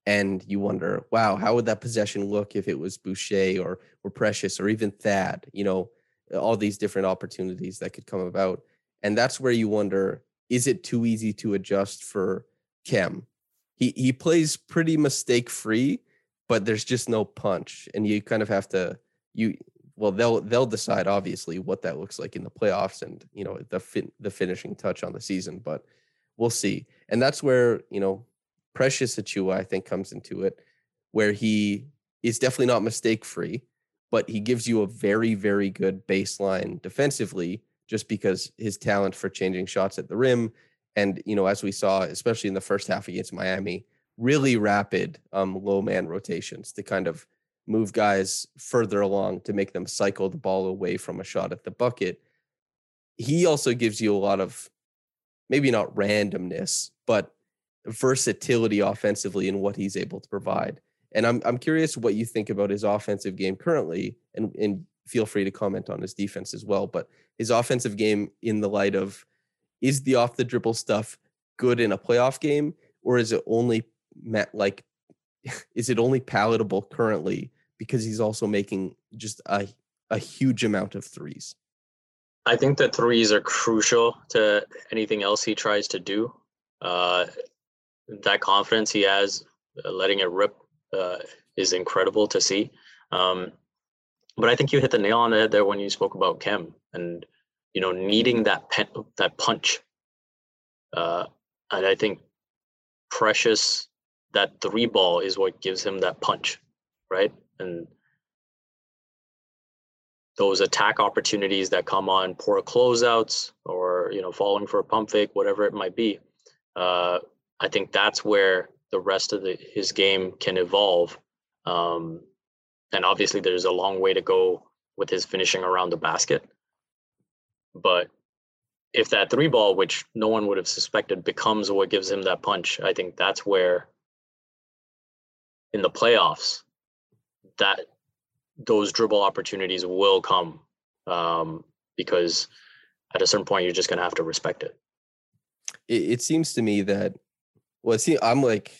and you wonder, wow, how would that possession look if it was Boucher or or Precious or even Thad? You know, all these different opportunities that could come about, and that's where you wonder: is it too easy to adjust for Khem? He he plays pretty mistake free, but there's just no punch, and you kind of have to you. Well, they'll they'll decide obviously what that looks like in the playoffs, and you know the fin- the finishing touch on the season, but we'll see. And that's where you know Precious Achiuwa, I think, comes into it, where he is definitely not mistake free, but he gives you a very, very good baseline defensively just because his talent for changing shots at the rim. And, you know, as we saw, especially in the first half against Miami, really rapid um, low man rotations to kind of move guys further along to make them cycle the ball away from a shot at the bucket. He also gives you a lot of maybe not randomness, but versatility offensively in what he's able to provide. And I'm I'm curious what you think about his offensive game currently, and and feel free to comment on his defense as well. But his offensive game in the light of is the off the dribble stuff good in a playoff game, or is it only like is it only palatable currently because he's also making just a a huge amount of threes? I think the threes are crucial to anything else he tries to do. Uh, that confidence he has, uh, letting it rip, uh, is incredible to see. Um, but I think you hit the nail on the head there when you spoke about Khem and you know needing that that punch. Uh, and I think Precious that three ball is what gives him that punch, right? And those attack opportunities that come on poor closeouts or you know falling for a pump fake, whatever it might be. Uh, I think that's where the rest of the, his game can evolve. Um, and obviously, there's a long way to go with his finishing around the basket. But if that three ball, which no one would have suspected, becomes what gives him that punch, I think that's where in the playoffs that those dribble opportunities will come um, because at a certain point you're just going to have to respect it. it. It seems to me that well, see, I'm like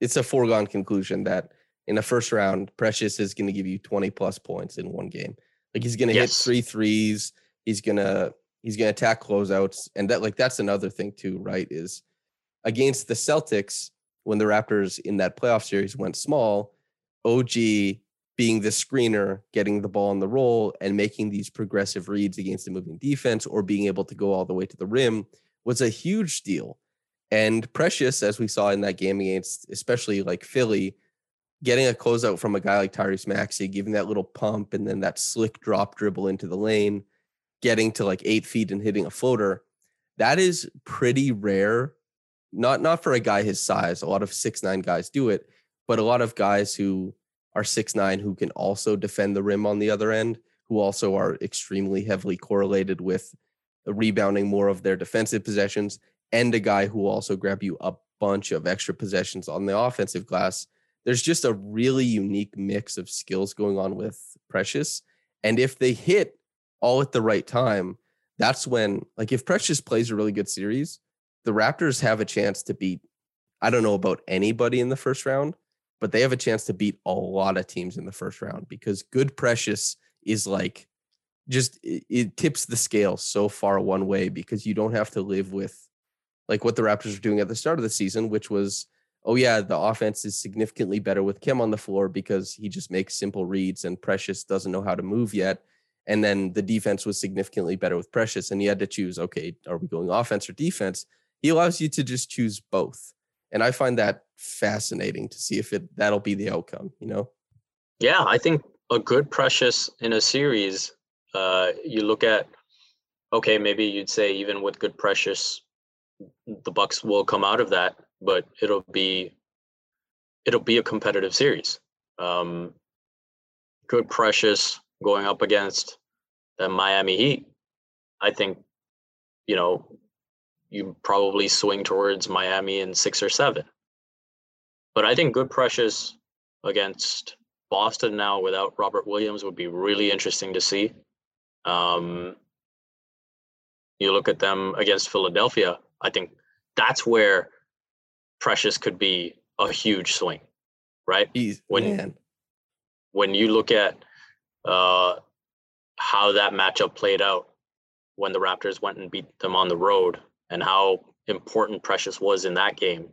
it's a foregone conclusion that in the first round, Precious is going to give you 20 plus points in one game. Like he's going to yes. hit three threes. He's going to he's going to attack closeouts, and that like that's another thing too, right? Is against the Celtics when the Raptors in that playoff series went small, OG being the screener, getting the ball on the roll, and making these progressive reads against the moving defense, or being able to go all the way to the rim was a huge deal. And Precious, as we saw in that game against, especially like Philly, getting a closeout from a guy like Tyrese Maxey, giving that little pump and then that slick drop dribble into the lane, getting to like eight feet and hitting a floater, that is pretty rare. Not not for a guy his size. A lot of six nine guys do it, but a lot of guys who are six nine who can also defend the rim on the other end, who also are extremely heavily correlated with rebounding more of their defensive possessions, and a guy who will also grab you a bunch of extra possessions on the offensive glass there's just a really unique mix of skills going on with Precious. And if they hit all at the right time, that's when, like, if Precious plays a really good series, the Raptors have a chance to beat, I don't know about anybody in the first round, but they have a chance to beat a lot of teams in the first round because good Precious is like, just it, tips the scale so far one way because you don't have to live with like what the Raptors are doing at the start of the season, which was oh yeah, the offense is significantly better with Khem on the floor because he just makes simple reads and Precious doesn't know how to move yet. And then the defense was significantly better with Precious, and he had to choose, okay, are we going offense or defense? He allows you to just choose both. And I find that fascinating to see if it that'll be the outcome, you know? Yeah, I think a good Precious in a series, uh, you look at okay, maybe you'd say even with good Precious, the Bucks will come out of that but it'll be it'll be a competitive series. Um, good Precious going up against the Miami Heat. I think, you know, you probably swing towards Miami in six or seven. But I think good Precious against Boston now without Robert Williams would be really interesting to see. Um, you look at them against Philadelphia, I think that's where Precious could be a huge swing, right? He's, when man. when you look at uh, how that matchup played out when the Raptors went and beat them on the road, and how important Precious was in that game,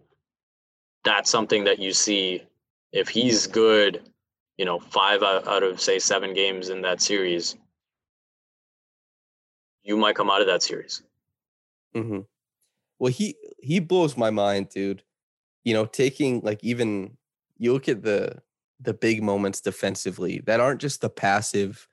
that's something that you see if he's good, you know, five out of say seven games in that series, you might come out of that series. Mm-hmm. Well, he he blows my mind, dude you know, taking like even you look at the the big moments defensively that aren't just the passive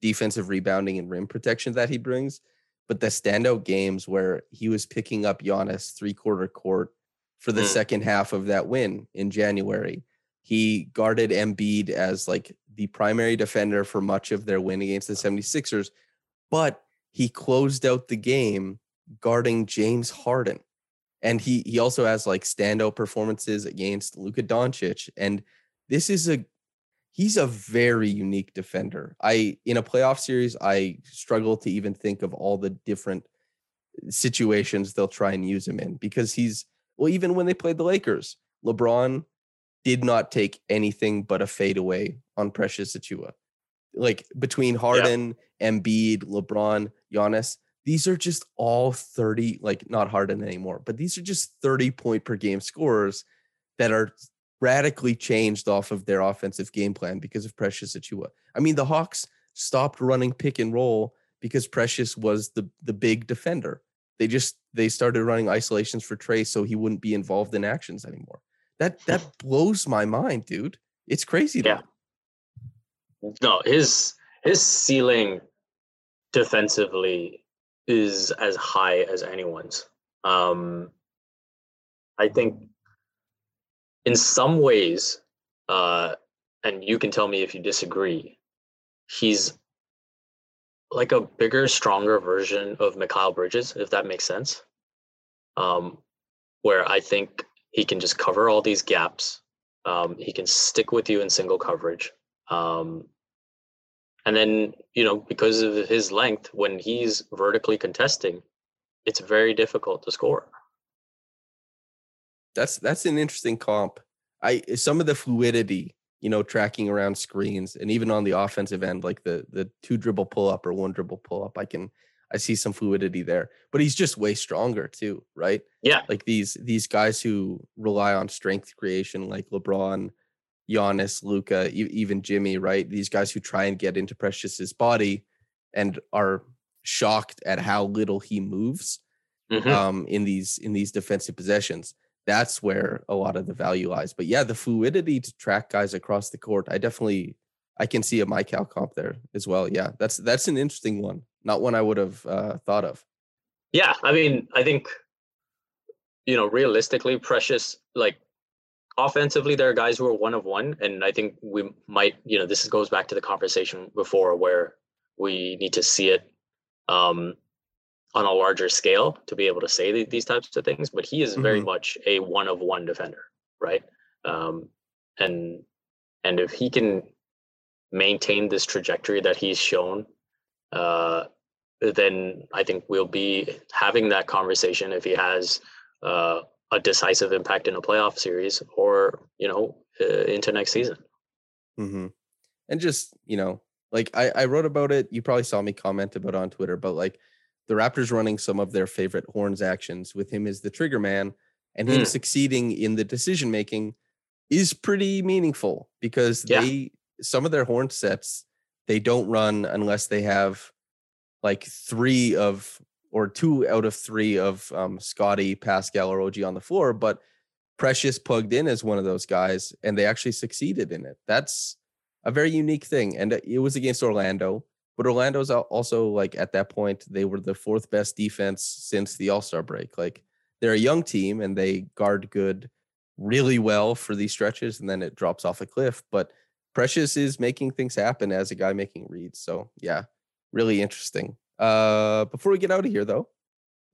defensive rebounding and rim protection that he brings, but the standout games where he was picking up Giannis three quarter court for the mm. second half of that win in January. He guarded Embiid as like the primary defender for much of their win against the 76ers, but he closed out the game guarding James Harden and he he also has like standout performances against Luka Doncic, and this is a he's a very unique defender. I in a playoff series, I struggle to even think of all the different uh, situations they'll try and use him in because he's well, even when they played the Lakers, LeBron did not take anything but a fadeaway on Precious Achiuwa. Like between Harden, yeah. Embiid, LeBron, Giannis, these are just all 30, like not Harden anymore, but these are just 30 point per game scorers that are radically changed off of their offensive game plan because of Precious Achiuwa. I mean, the Hawks stopped running pick and roll because Precious was the the big defender. They just they started running isolations for Trae so he wouldn't be involved in actions anymore. That that blows my mind, dude. It's crazy. Yeah. No, his his ceiling defensively is as high as anyone's. Um, I think in some ways, uh, and you can tell me if you disagree, he's like a bigger, stronger version of Mikal Bridges, if that makes sense. Um, where I think he can just cover all these gaps. Um, he can stick with you in single coverage. Um, and then, you know, because of his length, when he's vertically contesting, it's very difficult to score. That's that's an interesting comp. I some of the fluidity, you know, tracking around screens and even on the offensive end, like the the two dribble pull up or one dribble pull up, I can I see some fluidity there. But he's just way stronger too, right? Yeah. Like these these guys who rely on strength creation, like LeBron, Giannis, Luka, even Jimmy, right? These guys who try and get into Precious's body and are shocked at how little he moves mm-hmm. um, in these in these defensive possessions. That's where a lot of the value lies. But yeah, the fluidity to track guys across the court, I definitely I can see a Mikal comp there as well. Yeah, that's that's an interesting one. Not one I would have uh, thought of. Yeah, I mean, I think you know, realistically, Precious like offensively, there are guys who are one of one, and I think we might, you know, this goes back to the conversation before where we need to see it um, on a larger scale to be able to say these types of things. But he is very mm-hmm. much a one of one defender, right? Um, and and if he can maintain this trajectory that he's shown, uh, then I think we'll be having that conversation if he has uh, a decisive impact in a playoff series or you know uh, into next season. Mm-hmm. And just you know, like I, I wrote about it. You probably saw me comment about on Twitter, but like the Raptors running some of their favorite horns actions with him as the trigger man and him mm. succeeding in the decision making is pretty meaningful because yeah. they some of their horn sets they don't run unless they have like three of or two out of three of um, Scottie, Pascal, or OG on the floor, but Precious plugged in as one of those guys, and they actually succeeded in it. That's a very unique thing, and it was against Orlando. But Orlando's also like at that point they were the fourth best defense since the All Star break. Like they're a young team and they guard good really well for these stretches, and then it drops off a cliff. But Precious is making things happen as a guy making reads. So yeah, really interesting. Uh, before we get out of here, though,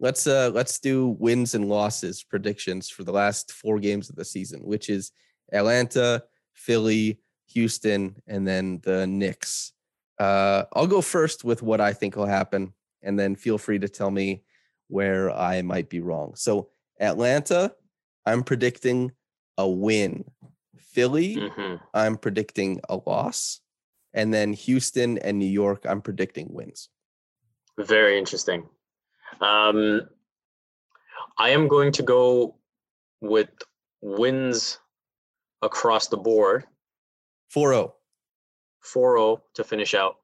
let's uh let's do wins and losses predictions for the last four games of the season, which is Atlanta, Philly, Houston, and then the Knicks. Uh, I'll go first with what I think will happen, and then feel free to tell me where I might be wrong. So Atlanta, I'm predicting a win. Philly, mm-hmm. I'm predicting a loss. And then Houston and New York, I'm predicting wins. Very interesting. Um, I am going to go with wins across the board. 4 0. 4 0 to finish out.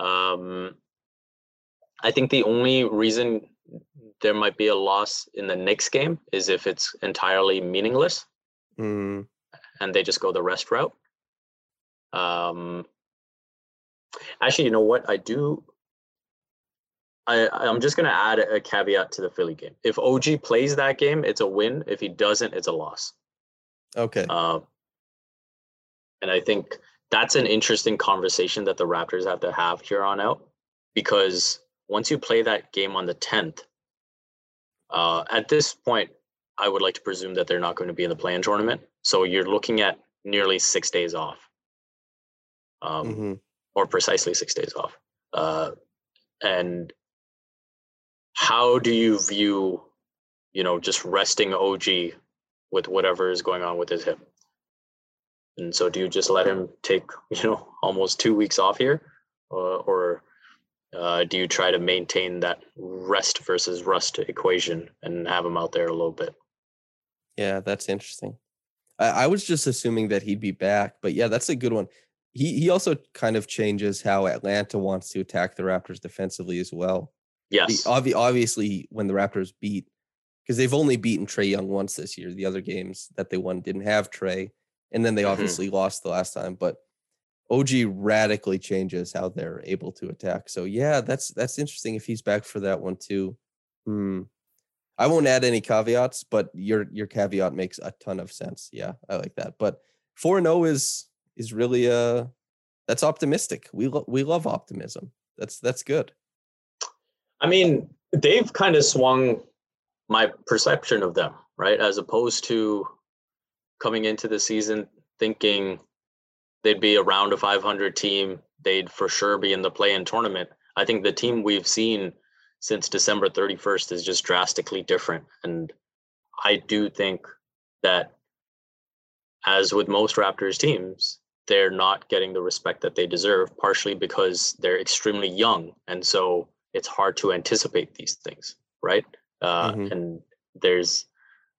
Um, I think the only reason there might be a loss in the Knicks game is if it's entirely meaningless mm. and they just go the rest route. Um, actually, you know what? I do I, I'm just going to add a caveat to the Philly game. If OG plays that game, it's a win. If he doesn't, it's a loss. Okay. Uh, and I think that's an interesting conversation that the Raptors have to have here on out because once you play that game on the 10th, uh, at this point, I would like to presume that they're not going to be in the play-in tournament. So you're looking at nearly six days off, um, mm-hmm. or precisely six days off. Uh, and how do you view, you know, just resting OG with whatever is going on with his hip? And so, do you just let him take, you know, almost two weeks off here, uh, or uh, do you try to maintain that rest versus rust equation and have him out there a little bit? Yeah, that's interesting. I, I was just assuming that he'd be back, but yeah, that's a good one. He he also kind of changes how Atlanta wants to attack the Raptors defensively as well. Yes. The, obvi- obviously, when the Raptors beat, because they've only beaten Trae Young once this year. The other games that they won didn't have Trae, and then they mm-hmm. obviously lost the last time. But OG radically changes how they're able to attack. So yeah, that's that's interesting. If he's back for that one too, hmm. I won't add any caveats, but your your caveat makes a ton of sense. Yeah, I like that. But four and zero oh is is really uh that's optimistic. We lo- we love optimism. That's that's good. I mean, they've kind of swung my perception of them, right? As opposed to coming into the season thinking they'd be around a 500 team, they'd for sure be in the play in tournament. I think the team we've seen since December 31st is just drastically different. And I do think that as with most Raptors teams, they're not getting the respect that they deserve, partially because they're extremely young. And so it's hard to anticipate these things, right? Uh, mm-hmm. And there's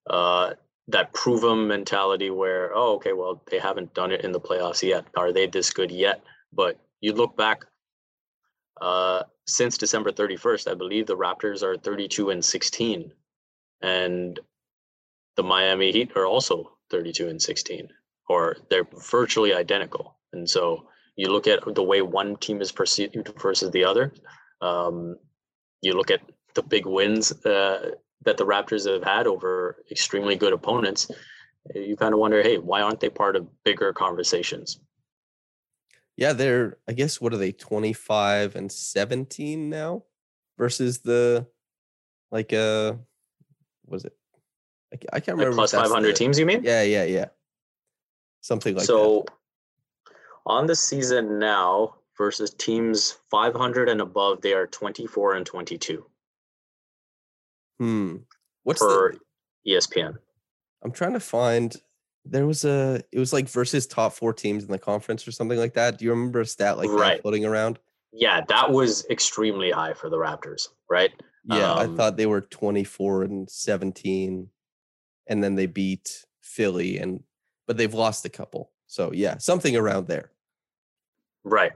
uh, that prove them mentality where, oh, okay, well, they haven't done it in the playoffs yet. Are they this good yet? But you look back uh, since December 31st, I believe the Raptors are 32 and 16. And the Miami Heat are also 32 and 16, or they're virtually identical. And so you look at the way one team is perceived versus the other. Um, you look at the big wins uh, that the Raptors have had over extremely good opponents. You kind of wonder, hey, why aren't they part of bigger conversations? Yeah, they're I guess what are they 25 and 17 now versus the like uh was it I, I can't remember. Like plus 500 the, teams, you mean? Yeah, yeah, yeah. Something like so, that. So on the season now versus teams 500 and above, they are 24 and 22. Hmm. What's per the ESPN? I'm trying to find. There was a. It was like versus top four teams in the conference or something like that. Do you remember a stat like right. that floating around? Yeah, that was extremely high for the Raptors, right? Yeah, um, I thought they were 24 and 17 and then they beat Philly and but they've lost a couple. So yeah, something around there. Right.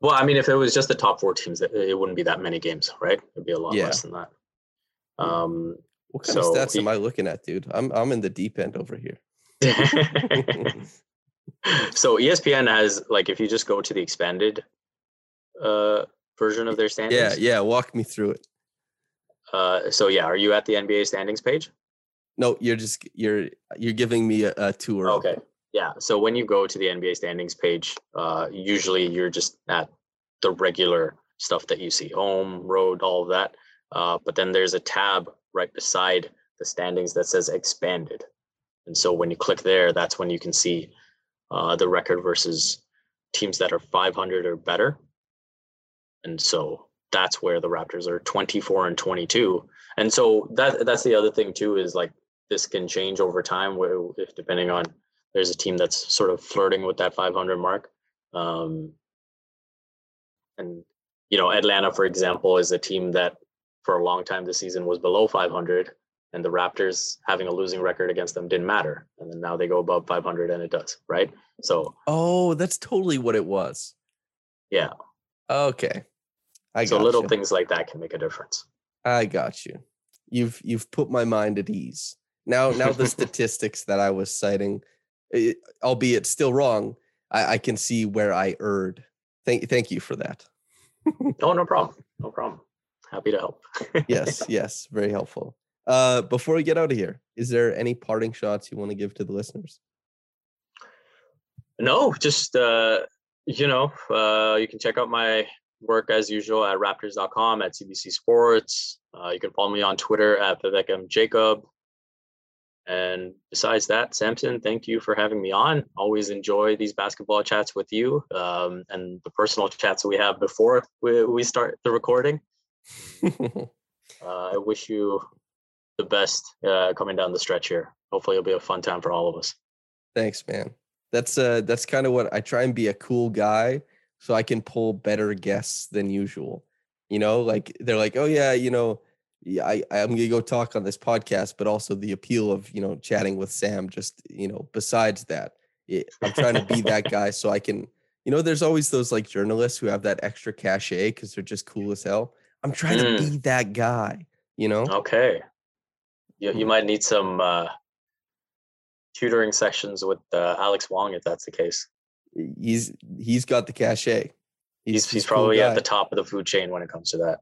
Well, I mean, if it was just the top four teams, it wouldn't be that many games, right? It'd be a lot yeah. less than that. Um, what kind so of stats am I looking at, dude? I'm I'm in the deep end over here. so ESPN has like if you just go to the expanded uh version of their standings. Yeah, yeah. Walk me through it. Uh, so yeah, are you at the NBA standings page? No, you're just you're you're giving me a, a tour. Okay. Yeah. So when you go to the NBA standings page, uh, usually you're just at the regular stuff that you see, home, road, all of that. Uh, but then there's a tab right beside the standings that says expanded. And so when you click there, that's when you can see uh, the record versus teams that are 500 or better. And so that's where the Raptors are 24 and 22. And so that that's the other thing too is like this can change over time where if depending on there's a team that's sort of flirting with that 500 mark um, and you know atlanta for example is a team that for a long time this season was below 500 and the raptors having a losing record against them didn't matter and then now they go above 500 and it does right so oh that's totally what it was yeah okay I so little you. things like that can make a difference i got you you've you've put my mind at ease now, now the statistics that I was citing, it, eh, albeit still wrong, I, I can see where I erred. Thank, thank you for that. oh, no problem. No problem. Happy to help. yes, yes, very helpful. Uh, before we get out of here, is there any parting shots you want to give to the listeners? No, just uh, you know, uh, you can check out my work as usual at raptors.com at CBC Sports. Uh, you can follow me on Twitter at Vivek M. Jacob. And besides that, Samson, thank you for having me on. Always enjoy these basketball chats with you um, and the personal chats we have before we, we start the recording. Uh, I wish you the best uh, coming down the stretch here. Hopefully, it'll be a fun time for all of us. Thanks, man. That's uh, that's kind of what I try and be a cool guy so I can pull better guests than usual. You know, like they're like, oh yeah, you know yeah, I, I'm gonna go talk on this podcast, but also the appeal of you know chatting with Sam. Just you know, besides that, it, I'm trying to be that guy so I can. You know, there's always those like journalists who have that extra cachet because they're just cool as hell. I'm trying mm. to be that guy. You know. Okay. You you mm. might need some uh, tutoring sessions with uh, Alex Wong if that's the case. He's he's got the cachet. He's, he's, he's probably cool at the top of the food chain when it comes to that.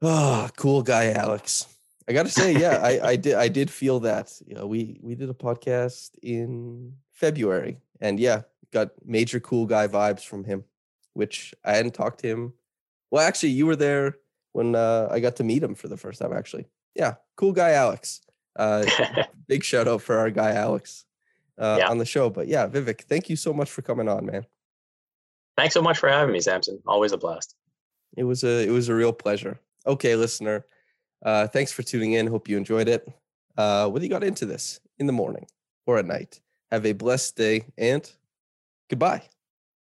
Oh, cool guy, Alex. I gotta say, yeah, I, I did I did feel that. You know, we we did a podcast in February, and yeah, got major cool guy vibes from him, which I hadn't talked to him. Well, actually, you were there when uh, I got to meet him for the first time. Actually, yeah, cool guy, Alex. Uh, big shout out for our guy Alex uh, yeah. on the show. But yeah, Vivek, thank you so much for coming on, man. Thanks so much for having me, Samson. Always a blast. It was a it was a real pleasure. Okay, listener. Uh, thanks for tuning in. Hope you enjoyed it. Uh, whether you got into this in the morning or at night, Have a blessed day and goodbye.